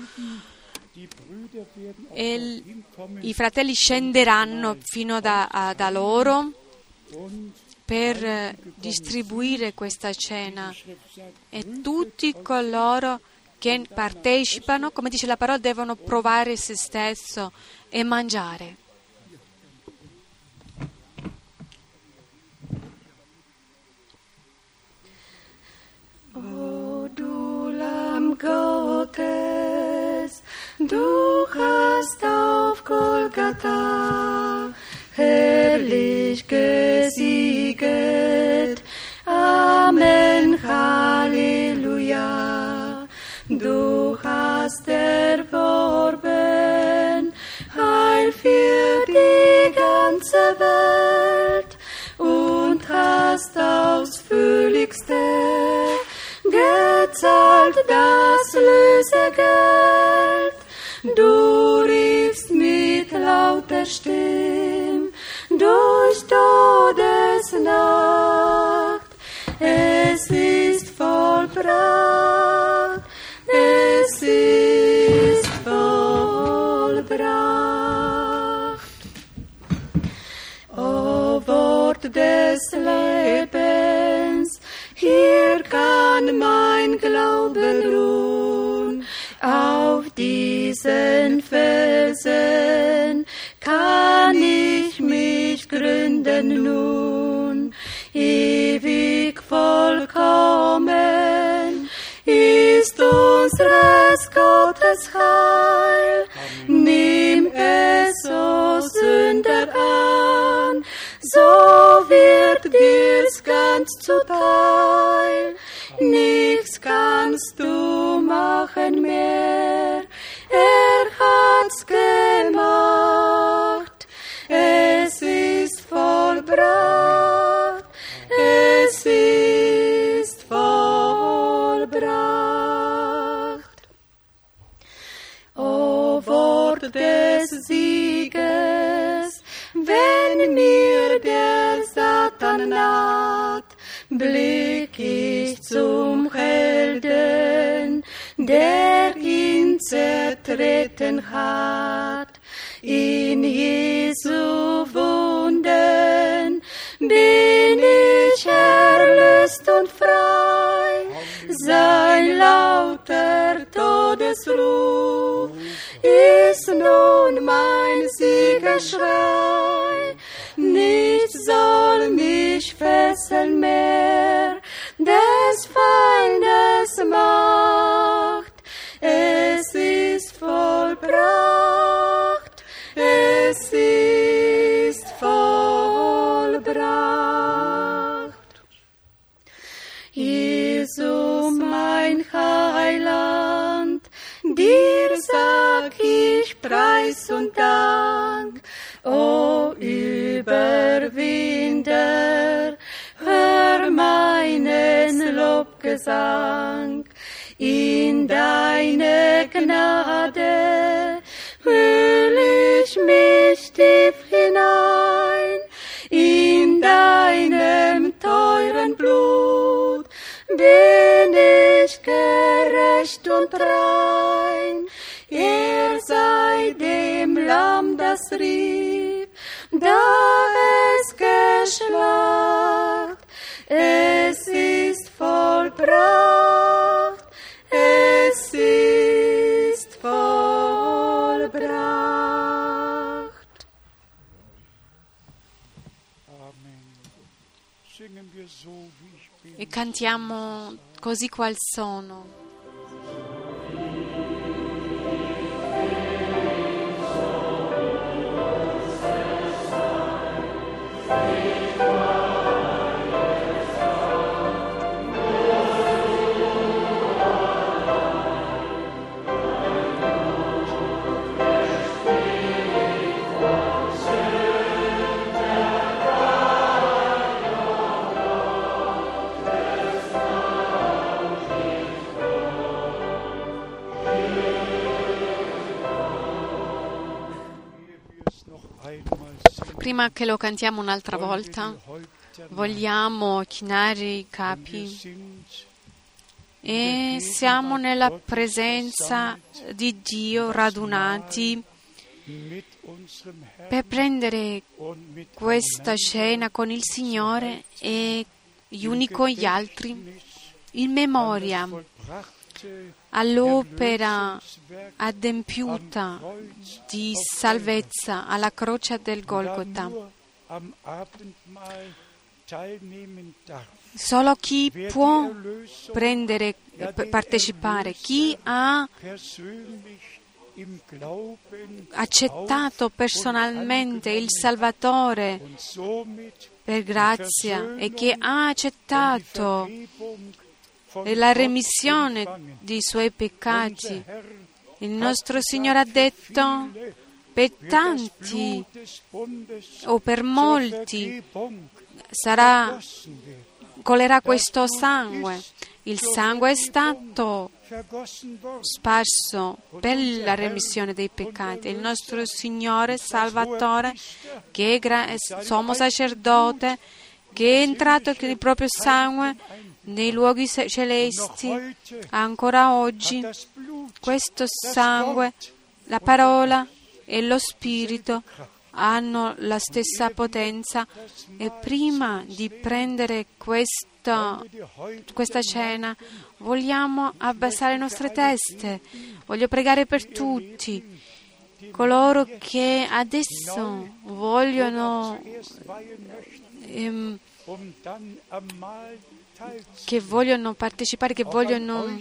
[SPEAKER 1] e i fratelli scenderanno fino da, da loro per distribuire questa cena e tutti coloro che partecipano, come dice la parola, devono provare se stesso e mangiare.
[SPEAKER 3] Du Lamm Gottes, du hast auf Golgatha herrlich gesieget. Amen, Halleluja. Du hast erworben Heil für die ganze Welt und hast ausführlichste gezahlt das Lösegeld. Du riefst mit lauter Stimm durch Todesnacht. Es ist vollbracht, es ist vollbracht. O Wort des Lebens, hier kann mein Glaube ruhen. Auf diesen Felsen kann ich mich gründen nun. Ewig vollkommen ist unseres Gottes Heil. Nimm es, o Sünder, an, so wird dir's ganz zuteil. Nichts kannst du machen mehr, er hat's gemacht. Es ist vollbracht, es ist vollbracht. O Wort des Sieges, wenn mir der Satan ich zum Helden, der ihn zertreten hat. In Jesu Wunden bin ich erlöst und frei. Sein lauter Todesruf ist nun mein Siegerschrei. soll mich fesseln mehr, des Feindes Macht. Es ist vollbracht, es ist vollbracht. Jesu, mein Heiland, dir sag ich Preis und Dank. O Überwinder, meinen Lobgesang. In deine Gnade hüll ich mich tief hinein. In deinem teuren Blut bin ich gerecht und rein. Er sei dem Lamm das rief, da es geschlacht. Es ist vollbracht, es ist vollbracht.
[SPEAKER 2] Amen. Singen wir so, wie ich bin.
[SPEAKER 1] E cantiamo così qual sono. Prima che lo cantiamo un'altra volta, vogliamo chinare i capi. E siamo nella presenza di Dio radunati per prendere questa scena con il Signore e gli uni con gli altri in memoria all'opera adempiuta di salvezza alla croce del Golgotha. Solo chi può prendere, partecipare, chi ha accettato personalmente il Salvatore per grazia e che ha accettato
[SPEAKER 2] Von
[SPEAKER 1] la remissione dei suoi peccati. Il nostro Signore ha detto per tanti o per molti sarà, colerà questo sangue. Il sangue è stato sparso per la remissione dei peccati. Il nostro Signore Salvatore, che è sommo sacerdote, che è entrato con il proprio sangue nei luoghi celesti, ancora oggi questo sangue, la parola e lo spirito hanno la stessa potenza e prima di prendere questa, questa cena vogliamo abbassare le nostre teste. Voglio pregare per tutti coloro che adesso vogliono ehm, che vogliono partecipare, che vogliono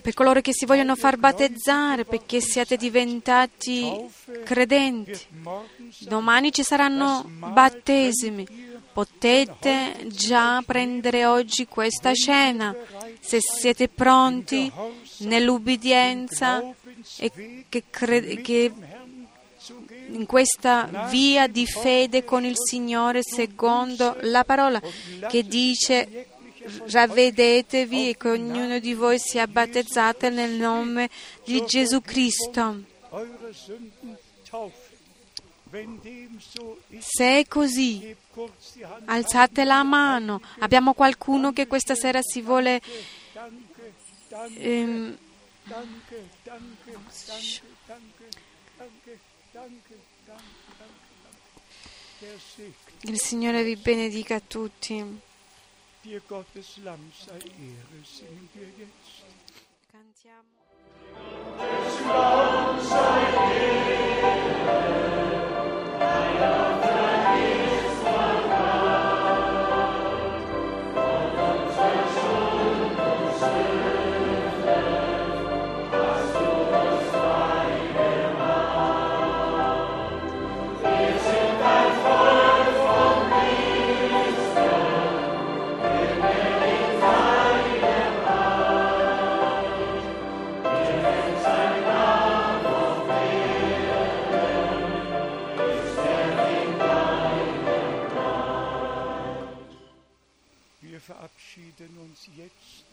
[SPEAKER 1] per coloro che si vogliono far battezzare perché siete diventati credenti. Domani ci saranno battesimi. Potete già prendere oggi questa cena se siete pronti nell'ubbidienza e che, cre- che in questa via di fede con il Signore secondo la parola che dice ravvedetevi e che ognuno di voi sia battezzato nel nome di Gesù Cristo. Se è così, alzate la mano. Abbiamo qualcuno che questa sera si vuole ehm, il Signore vi benedica tutti.
[SPEAKER 2] dir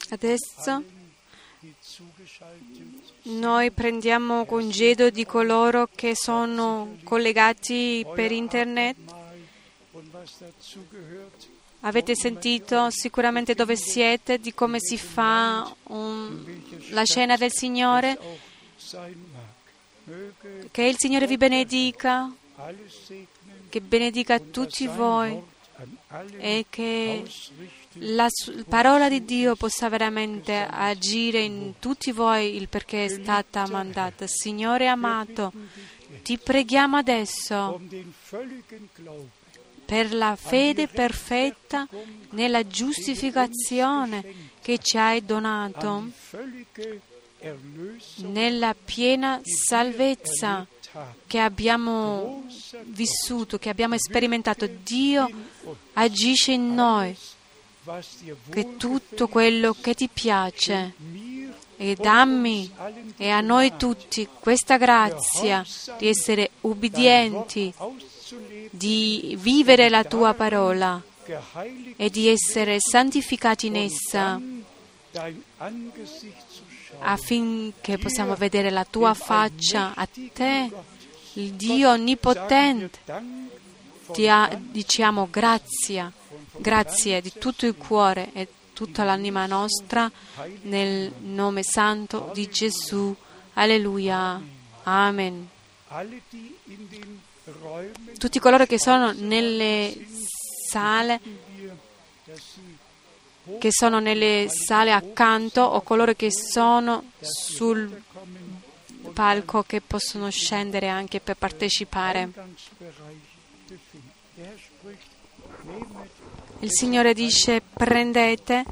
[SPEAKER 1] Adesso noi prendiamo congedo di coloro che sono collegati per internet. Avete sentito sicuramente dove siete, di come si fa un- la cena del Signore. Che il Signore vi benedica, che benedica tutti voi e che la parola di Dio possa veramente agire in tutti voi il perché è stata mandata. Signore amato, ti preghiamo adesso per la fede perfetta nella giustificazione che ci hai donato, nella piena salvezza che abbiamo vissuto, che abbiamo sperimentato. Dio agisce in noi, che tutto quello che ti piace e dammi e a noi tutti questa grazia di essere ubbidienti, di vivere la tua parola e di essere santificati in essa affinché possiamo vedere la tua faccia a te, il Dio onnipotente. Ti diciamo grazie, grazie di tutto il cuore e tutta l'anima nostra nel nome santo di Gesù. Alleluia. Amen. Tutti coloro che sono nelle sale che sono nelle sale accanto o coloro che sono sul palco che possono scendere anche per partecipare. Il Signore dice prendete